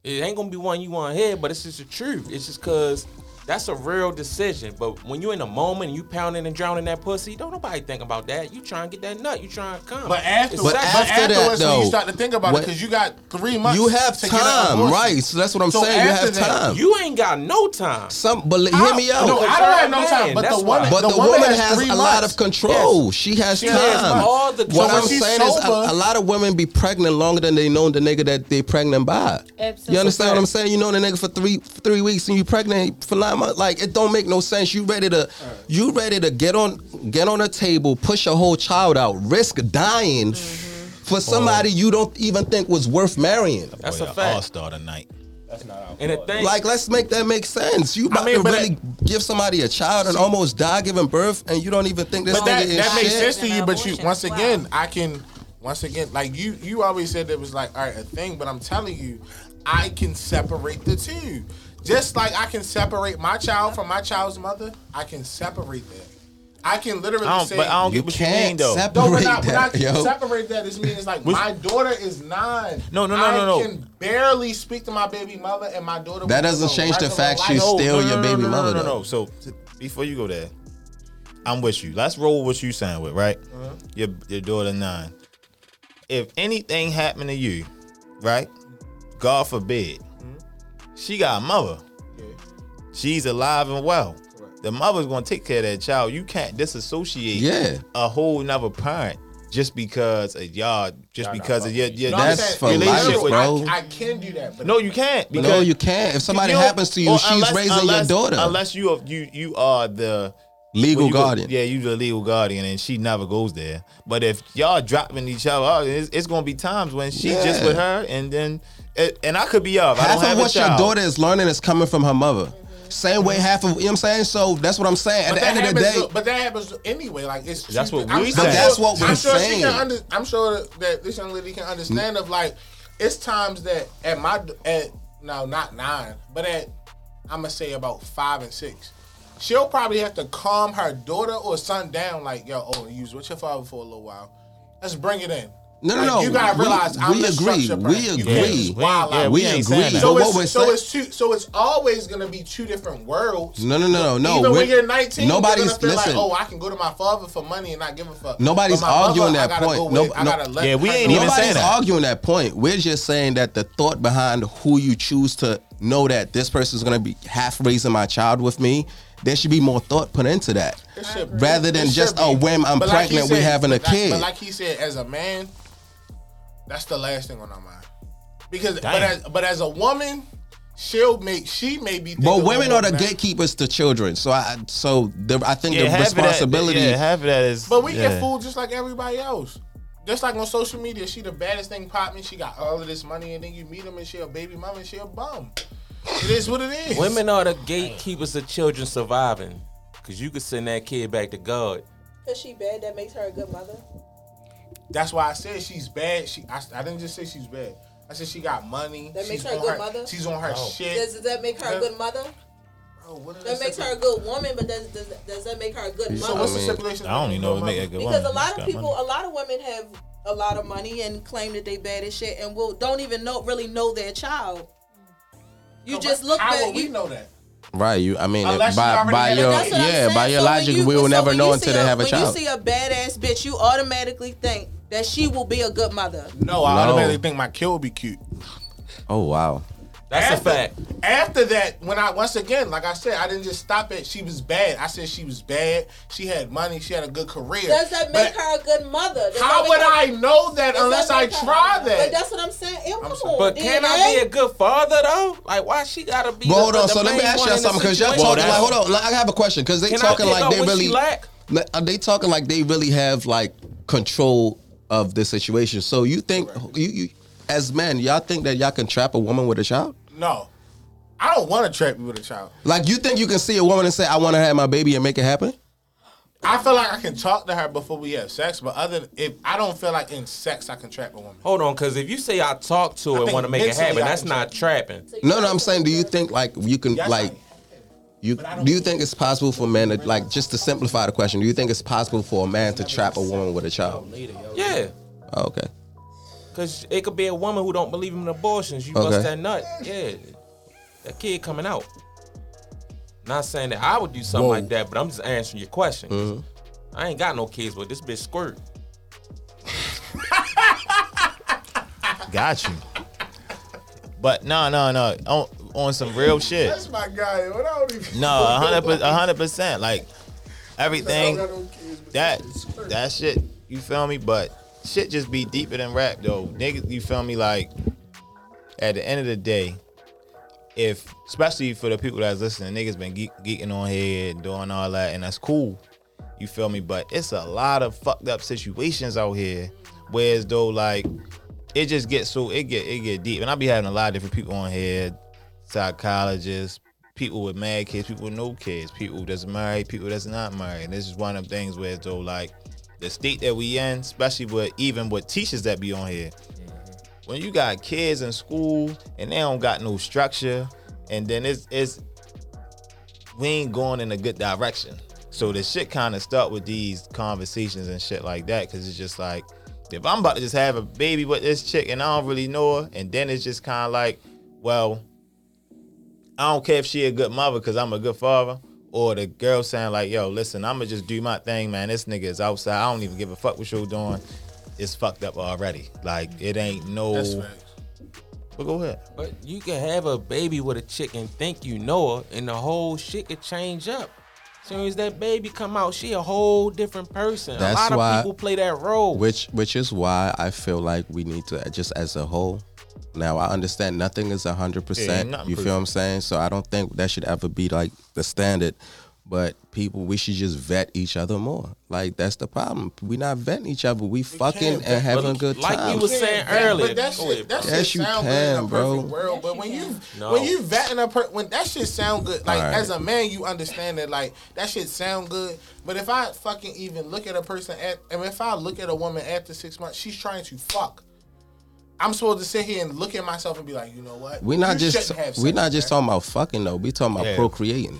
It ain't gonna be one you want to hear, but it's just the truth. It's just cause that's a real decision. But when you in the moment and you pounding and drowning that pussy, don't nobody think about that. You trying to get that nut. You trying to come. But after, It's but, sex. after that, afterwards, when though, you start to think about what- it, because you got three months. you have to get time right so that's what i'm So saying you after have that, time you ain't got no time. Some, but li- hear me out. No, I don't have no Man, time. But the woman, But the, woman, woman has, has, a lot of control. She has She time. has all the what. I'm When she's saying is a, a lot of women be pregnant longer than they know the nigga that they pregnant by. Absolutely. You understand what I'm saying? You know the nigga for three three weeks and you pregnant for nine months. Like it don't make no sense. You ready to you ready to get on get on a table, push a whole child out, risk dying for somebody you don't even think was worth marrying. That's Boy, a All star tonight. That's not our And the fault. thing, Like, let's make that make sense. You about mean, to but really give somebody a child and almost die giving birth, and you don't even think this But nigga that, is that makes shit. sense to you. But you Abortion once as well. again, I can once again like you. You always said it was like all right a thing, but I'm telling you, I can separate the two. Just like I can separate my child from my child's mother, I can separate that. I can literally I say. but I don't You get what you mean can't though. separate no, but not, but I that, yo. separate that. This means like Which- my daughter is nine. No, no, no, I no, no. can barely speak to my baby mother, and my daughter. That doesn't change the fact she's No, still no, your baby no, no, mother, No, no, though. no. So before you go there, I'm with you. Let's roll what you saying with, right? Uh-huh. Your your daughter nine. If anything happened to you, right? God forbid. She got a mother. Yeah. She's alive and well. The mother's gonna take care of that child. You can't disassociate Yeah. a whole nother parent just because of y'all, just because of your, your No, That's saying, for in life, general, bro. I, I can do that, but No, you can't. Because No, you can't. If somebody you- happens to you, or she's unless- raising unless- your daughter. Unless you are you you are the Legal well, you go- guardian. yeah, you're the legal guardian, and she never goes there. But if y'all dropping each other, oh, it's, it's gonna be times when she just with her, and then it, and I could be off. I half don't have of a what your daughter is learning is coming from her mother. Same way half of you know what I'm saying? So that's what I'm saying. At But the that end of the happens, day, but that happens anyway. Like it's That's two- what I'm we sure- saying. But that's what we're I'm sure saying. She can under, I'm sure that this young lady can understand of like it's times that at my at no not nine, but at I'm gonna say about five and six. She'll probably have to calm her daughter or son down, like, yo, oh, you was with your father for a little while. Let's bring it in. No, no, Like, no. You gotta We- realize I'm we the agree. structure We parent. Agree. can't just wild Yeah, we we agree. So, But what it's, so it's two. So it's always gonna be two different worlds. no, no, no, no, no. Even when We're- you're 19, nobody's you're gonna feel listen. like, oh, I can go to my father for money and not give a fuck. Nobody's But my mother, arguing I that gotta point. go No- with- I no- gotta Yeah, we ain't even saying that. arguing that point. We're just saying that the thought behind who you choose to know that this person is going to be half raising my child with me, there should be more thought put into that. Rather than just, should oh, be. whim, I'm But like he pregnant, we're having a like- kid. But like he said, as a man, that's the last thing on our mind. Because but as but as a woman, she'll make she may be. But women are the than gatekeepers to children. So I so the, I think Yeah, the half of that- responsibility. yeah, half of that is. But we yeah. get fooled just like everybody else. Just like on social media, she the baddest thing popping. She got all of this money, and then you meet him, and she a baby mama, and she a bum. It is what it is. Women are the gatekeepers of children surviving. Cause you could send that kid back to God. Cause she bad, that makes her a good mother. That's why I said she's bad. She, I, I didn't just say she's bad. I said she got money. That makes her a on good mother? She's on her Oh. shit. Does, does that make her a good mother? That makes her a good woman, but does, does, does that make her a good So mother? what's the stipulation? I don't even know what make a good Because woman. a lot of people, money. a lot of women have a lot of money and claim that they bad as shit, and will don't even know really know their child. You No, just look How at will we you. know that? Right, you. I mean, Unless by by your That's what yeah, by your So logic, you- we will so never know until see they have a when child. you see a badass bitch, you automatically think that she will be a good mother. No, I No. automatically think my kid will be cute. oh wow. That's after, a fact. After that, when I once again, like I said, I didn't just stop it. she was bad. I said she was bad. She had money. She had a good career. Does that make But her a good mother? Does How that would make her- I know that does unless I make her- try But that? that's what I'm saying. Ew, come on, But can I be a good father though? Like why she gotta be? But the- hold on, the so let me main ask one y'all in the something because y'all situation? talking like, hold on, like, I have a question because they Can I talking pick like up they what she really, lack? like, are uh, they talking like they really have like control of this situation. So you think you, you as men, y'all think that y'all can trap a woman with a child? No, I don't want to trap you with a child. Like you think you can see a woman and say, "I want to have my baby" and make it happen? I feel like I can talk to her before we have sex, but other than, if I don't feel like in sex I can trap a woman. Hold on, because if you say I talk to her and want to make it happen, I that's not trapping. No, no, I'm saying, do you think like you can Yes, like you do you think it's possible for men to like just to simplify the question? Do you think it's possible for a man to trap a woman with a child? Yeah, Oh, okay. because it could be a woman who don't believe in abortions. You Okay. bust that nut, yeah, that kid coming out. Not saying that I would do something Whoa. like that, but I'm just answering your question. Mhm. I ain't got no kids, but this bitch squirt. Got you. But no, no, no. On, some real shit. That's my guy. What I don't even. No, a hundred per- hundred percent. Like everything that that shit. You feel me? But shit just be deeper than rap though. Niggas, you feel me? Like at the end of the day, if especially for the people that's listening, niggas been geek, geeking on here and doing all that, and that's cool. You feel me? But it's a lot of fucked up situations out here, whereas though like it just gets so it get it get deep, and I be having a lot of different people on here, psychologists, people with mad kids, people with no kids, people that's married, people that's not married. And this is one of them things where though like the state that we in, especially with even with teachers that be on here, mm-hmm. when you got kids in school and they don't got no structure, and then it's it's we ain't going in a good direction. So the shit kind of start with these conversations and shit like that, because it's just like if I'm about to just have a baby with this chick and I don't really know her, and then it's just kind of like, well, I don't care if she a good mother because I'm a good father, or the girl saying like, yo, listen, I'ma just do my thing, man. This nigga is outside. I don't even give a fuck what you're doing. It's fucked up already. Like it ain't no. That's facts. But go ahead. But you can have a baby with a chick and think you know her, and the whole shit could change up. Soon as that baby come out, she a whole different person. That's a lot why- of people play that role. Which which is why I feel like we need to just as a whole. Now I understand nothing is hundred Yeah, percent. You feel what I'm saying? So I don't think that should ever be like the standard. But people, we should just vet each other more. Like that's the problem. We not vetting each other. We, fucking can't and having a good like time. you was saying But earlier. that shit, ahead, that bro. shit Yes, you good can, in a bro. perfect world. But when you No. when you vetting a per when that shit sound good, like Alright. as a man, you understand that like that shit sound good. But if I fucking even look at a person at, and if I look at a woman after six months, she's trying to fuck. I'm supposed to sit here and look at myself and be like, you know what? We're not You just shouldn't have we sex not just talking about fucking though. We talking about Yeah. procreating.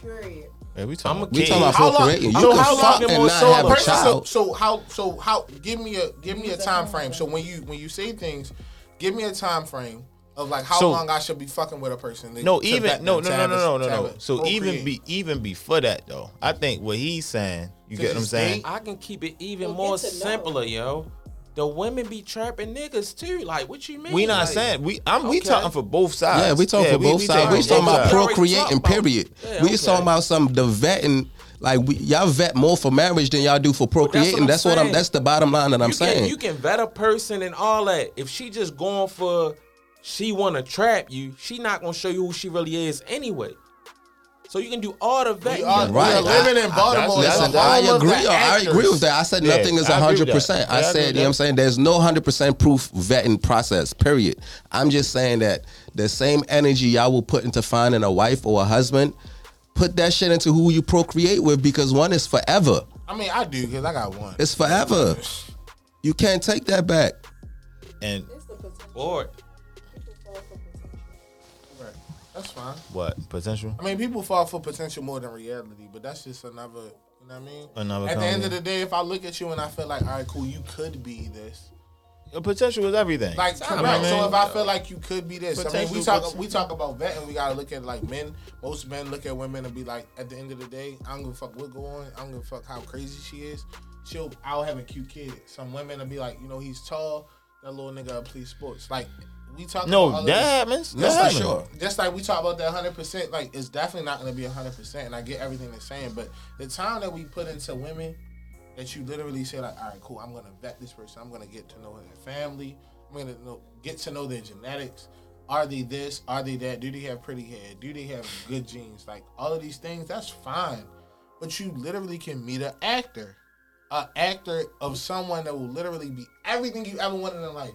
Yeah, we talking I'm a about We kids. talking about How long- procreating. You so can how long- fuck and not so have a person- child. So, so how so how give me a give me a time frame. So when you when you say things, give me a time frame of like how So- long I should be fucking with a person. to- No, even no, no, no, no, no, no, no. a So even be even before that though, I think what he's saying. You get what I'm saying? I can keep it even Well, more get to know. simpler, yo. The women be trapping niggas too. Like, what you mean? We not Like, saying we. I'm we talking for both sides. Yeah, we talking for both sides. We take talking about pro- procreating. Period. Yeah, we just okay. talking about some the vetting. Like we, y'all vet more for marriage than y'all do for procreating. I'm That's what I'm. That's the bottom line that I'm you saying. Can, you can vet a person and all that. If she just going for she wanna trap you, she not gonna show you who she really is anyway. So you can do all the vetting. We are, Right. we are living in Baltimore. that's- It's Listen, I agree. I actors. agree with that. I said Yeah, nothing is I hundred percent. that. I Yeah, I said, with you know what I'm saying? There's no hundred percent proof vetting process. Period. I'm just saying that the same energy y'all will put into finding a wife or a husband, put that shit into who you procreate with because one is forever. I mean, I do because I got one. It's forever. You can't take that back. And Bored. Right. That's fine. what potential? I mean, people fall for potential more than reality, but that's just another. You know what I mean? Another At the end of the day, if I look at you and I feel like, all right, cool, you could be this. Your potential is everything. Like I mean, So if I feel like you could be this, I mean, we talk pot- we talk about vetting. We gotta look at like men. Most men look at women and be like, at the end of the day, I don't give a fuck what go on. I don't give a fuck how crazy she is. She'll I'll have a cute kid. Some women will be like, you know, he's tall. That little nigga will play sports. Like we talk. No, about that happens. That Just Sure. just like we talk about that hundred percent, like it's definitely not gonna be hundred percent. And I get everything they're saying, but the time that we put into women, that you literally say like, all right, cool, I'm gonna vet this person. I'm gonna get to know their family. I'm gonna know, get to know their genetics. Are they this? Are they that? Do they have pretty hair? Do they have good genes? Like all of these things, that's fine. But you literally can meet an actor, an actor of someone that will literally be everything you ever wanted in life.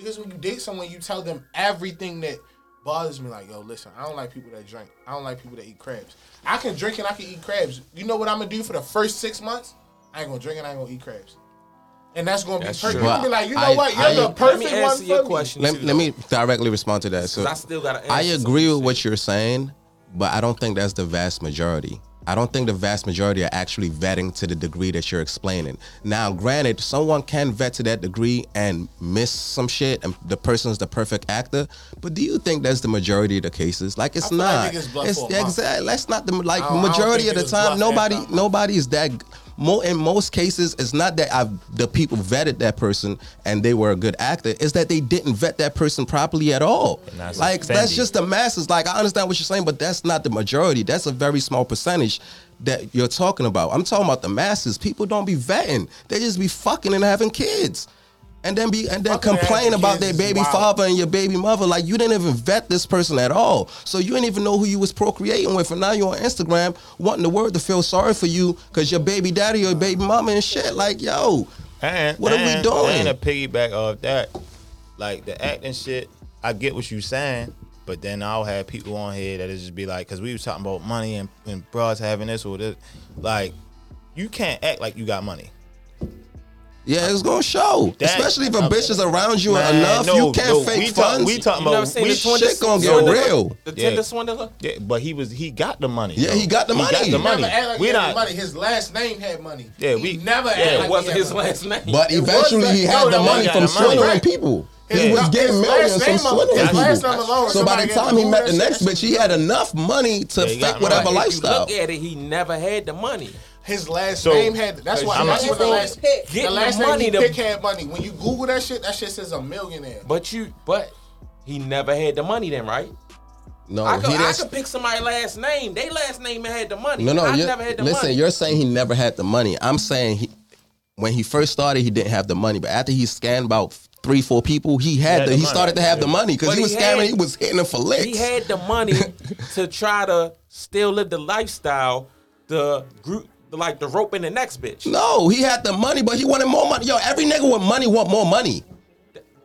Because when you date someone, you tell them everything that bothers me. Like, yo, listen, I don't like people that drink. I don't like people that eat crabs. I can drink and I can eat crabs. You know what I'm gonna do for the first six months? I ain't gonna drink and I ain't gonna eat crabs. And that's gonna That's be perfect. true. You can be like, you know I- what? You're I- the Let perfect Let me one answer for your me. question. Let, too, let me directly respond to that. So I still gotta I agree with what you're saying, but I don't think that's the vast majority. I don't think the vast majority are actually vetting to the degree that you're explaining. Now, granted, someone can vet to that degree and miss some shit, and the person's the perfect actor. But do you think that's the majority of the cases? Like, it's feel like not. it's a exactly. That's not the like I don't- I don't majority of the time. Nobody, nobody's that. More in most cases, it's not that I've the people vetted that person and they were a good actor. It's that they didn't vet that person properly at all. that's Like that's just the masses. Like I understand what you're saying, but that's not the majority. That's a very small percentage that you're talking about. I'm talking about the masses. People don't be vetting. They just be fucking and having kids. And then be and then Fucking complain about their baby wild. father and your baby mother. Like you didn't even vet this person at all. So you didn't even know who you was procreating with. And now you're on Instagram wanting the world to feel sorry for you because your baby daddy or baby mama and shit. Like, yo, And What are we and- doing? And a piggyback of that, like the acting shit. I get what you saying, but then I'll have people on here that just be like, because we was talking about money and and bros having this or this, like you can't act like you got money. Yeah, it's gonna show. That- Especially if a bitch is around you Man, enough. no, you can't no, fake we talk- funds. we talking You never about seen we the shit Tinder gonna get swindler? real. The Yeah. Tinder swindler? Yeah, but he was he got the money. Yeah, though. he got the money. got the money. Never like we he had not. money. His last name had money. Yeah, He we- never yeah, it like It wasn't his money. last name. But eventually he had no, the money from the swindling people. His He was getting millions from name swindling people. alone, So by the time he met the next bitch, he had enough money to Yeah, he got fake whatever money. Lifestyle. look at it, he never had the money. His last So- name had. That's uh, why. I'm That's not- what the last. Pick. The Getting last the name money he to- pick had money. When you Google that shit, that shit says a millionaire. But you, but he never had the money then, right? No, I, could, he I didn't. could pick somebody's last name. They last name had the money. No, no. I you're- never had the money. listen, money. you're saying he never had the money. I'm saying he, when he first started, he didn't have the money. But after he scanned about three, four people, he had, had the, the he money. started to have the money because But he he was had- scamming. He was hitting them for licks. he had the money to try to still live the lifestyle, the group, like the rope in the next bitch. no, he had the money, but he wanted more money. Yo, every nigga with money want more money.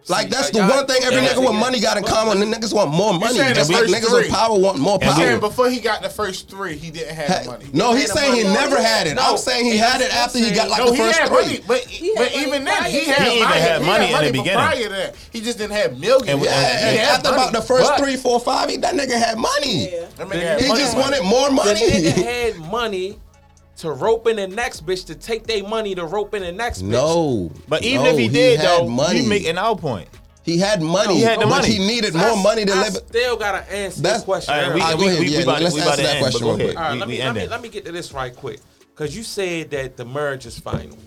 Like that's uh, the one thing every nigga with money got in common. The niggas want more money. saying the Just like first niggas three. with power want more He's saying power. before he got the first three, he didn't have the money. No, he's saying he never had it. No, I'm saying he had it after he got like no, the he first had three. money, but He but had even then, prior he to had that. He even money. had He money in the beginning. Prior to that, he just didn't have millions. And- He Yeah, had and after money. about the first But- three, four, five, he, that nigga had money. Yeah. That nigga had He just wanted more The money. nigga had money to rope in the next bitch to take their money to rope in the next bitch. No, But even no, if he did had though, money. you making our point. he had money. He had the but money. he needed So more I- money to I live. still gotta answer That's- this question. All right, we, All right, we, go ahead. we, Yeah, we about, let's we about answer that end, question real quick. All right, We- let me, let, me, let me get to this right quick. Because you said that the marriage is final.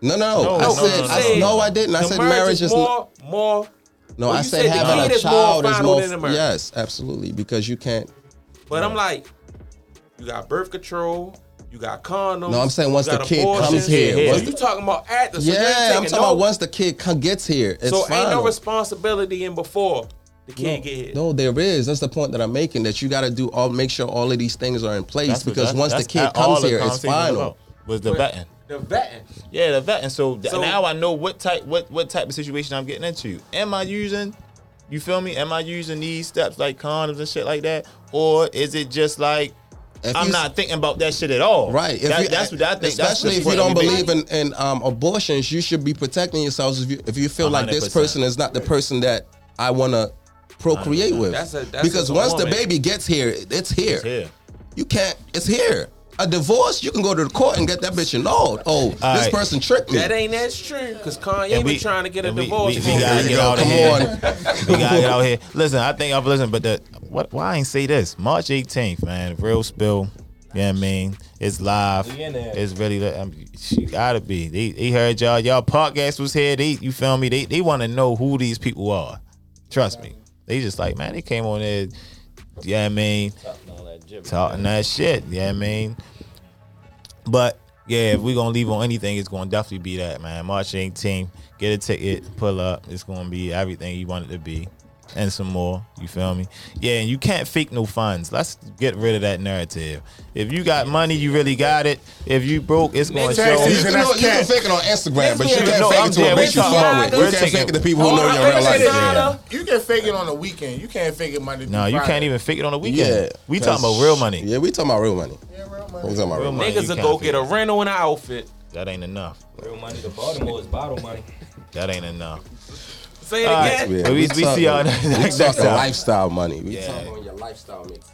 No, no, No, I no, said, no, I, no. no, I didn't. I said marriage, marriage is more, more. no. I said said having a child is more. than. Yes, absolutely, because you can't. But I'm like, you got birth control, you got condoms. No, I'm saying once the kid abortions. comes here, Yeah, So you talking about after? So you ain't yeah, I'm talking no- about once the kid come, gets here. It's So ain't no responsibility in before. the kid get here. No, there is. That's the point that I'm making. That you got to do all, make sure all of these things are in place That's because that's- once the kid comes here, it's final. Was the But- vetting? The vetting. Yeah, the vetting. So, So- now I know what type what what type of situation I'm getting into. Am I using you feel me? Am I using these steps like condoms and shit like that? Or is it just like If I'm not thinking about that shit at all? Right. If That- you- that's what I think. Especially if you don't believe in, in um, abortions, you should be protecting yourselves. If you if you feel like this person is not the person that I want to procreate with, That's a- that's because a once the baby gets here, it's here. It's here. You can't. It's here. A divorce, you can go to the court and get that bitch annulled. Oh, this right. person tricked me. That ain't that true. Cause Kanye And been trying to get a we- divorce. we- for we a gotta get out of Come here. on. we gotta get out here. Listen, I think I've listened, but the what? Why I ain't say this? March 18th, man. Real spill. Yeah, I mean, it's live. We. It's really. lit. I mean, she gotta be. They, they heard y'all. Y'all podcast was here. They, you feel me? They, they want to know who these people are. Trust me. They just like, man. They came on there. Yeah, I mean, All that gibberish. talking that shit. Yeah, I mean, but yeah, if we gonna leave on anything, it's gonna definitely be that man. March 18th, get a ticket, pull up. It's gonna be everything you want it to be, and some more. You feel me? Yeah, and you can't fake no funds. Let's get rid of that narrative. If you got money, you really got it. If you broke, it's gonna show. You can, know, you can fake it on Instagram, but you can't no, fake I'm it to a bitch you We're fuck talking- with. You can't fake it to people who Oh, know I you in real life. Yeah. You can fake it on the weekend. You can't fake it Monday. No, you can't even fake it on the weekend. Yeah, we talking about real money. Yeah, we talking about real money. Yeah, real We money. talking about real Real money. money. Niggas will go get a rental and an outfit. That ain't enough. Real money to Baltimore is bottle money. That ain't enough. Say it All right. again. Yeah, But we- we see y'all talking- next- we next talking time. lifestyle money. We Yeah. talking on your lifestyle makes sense.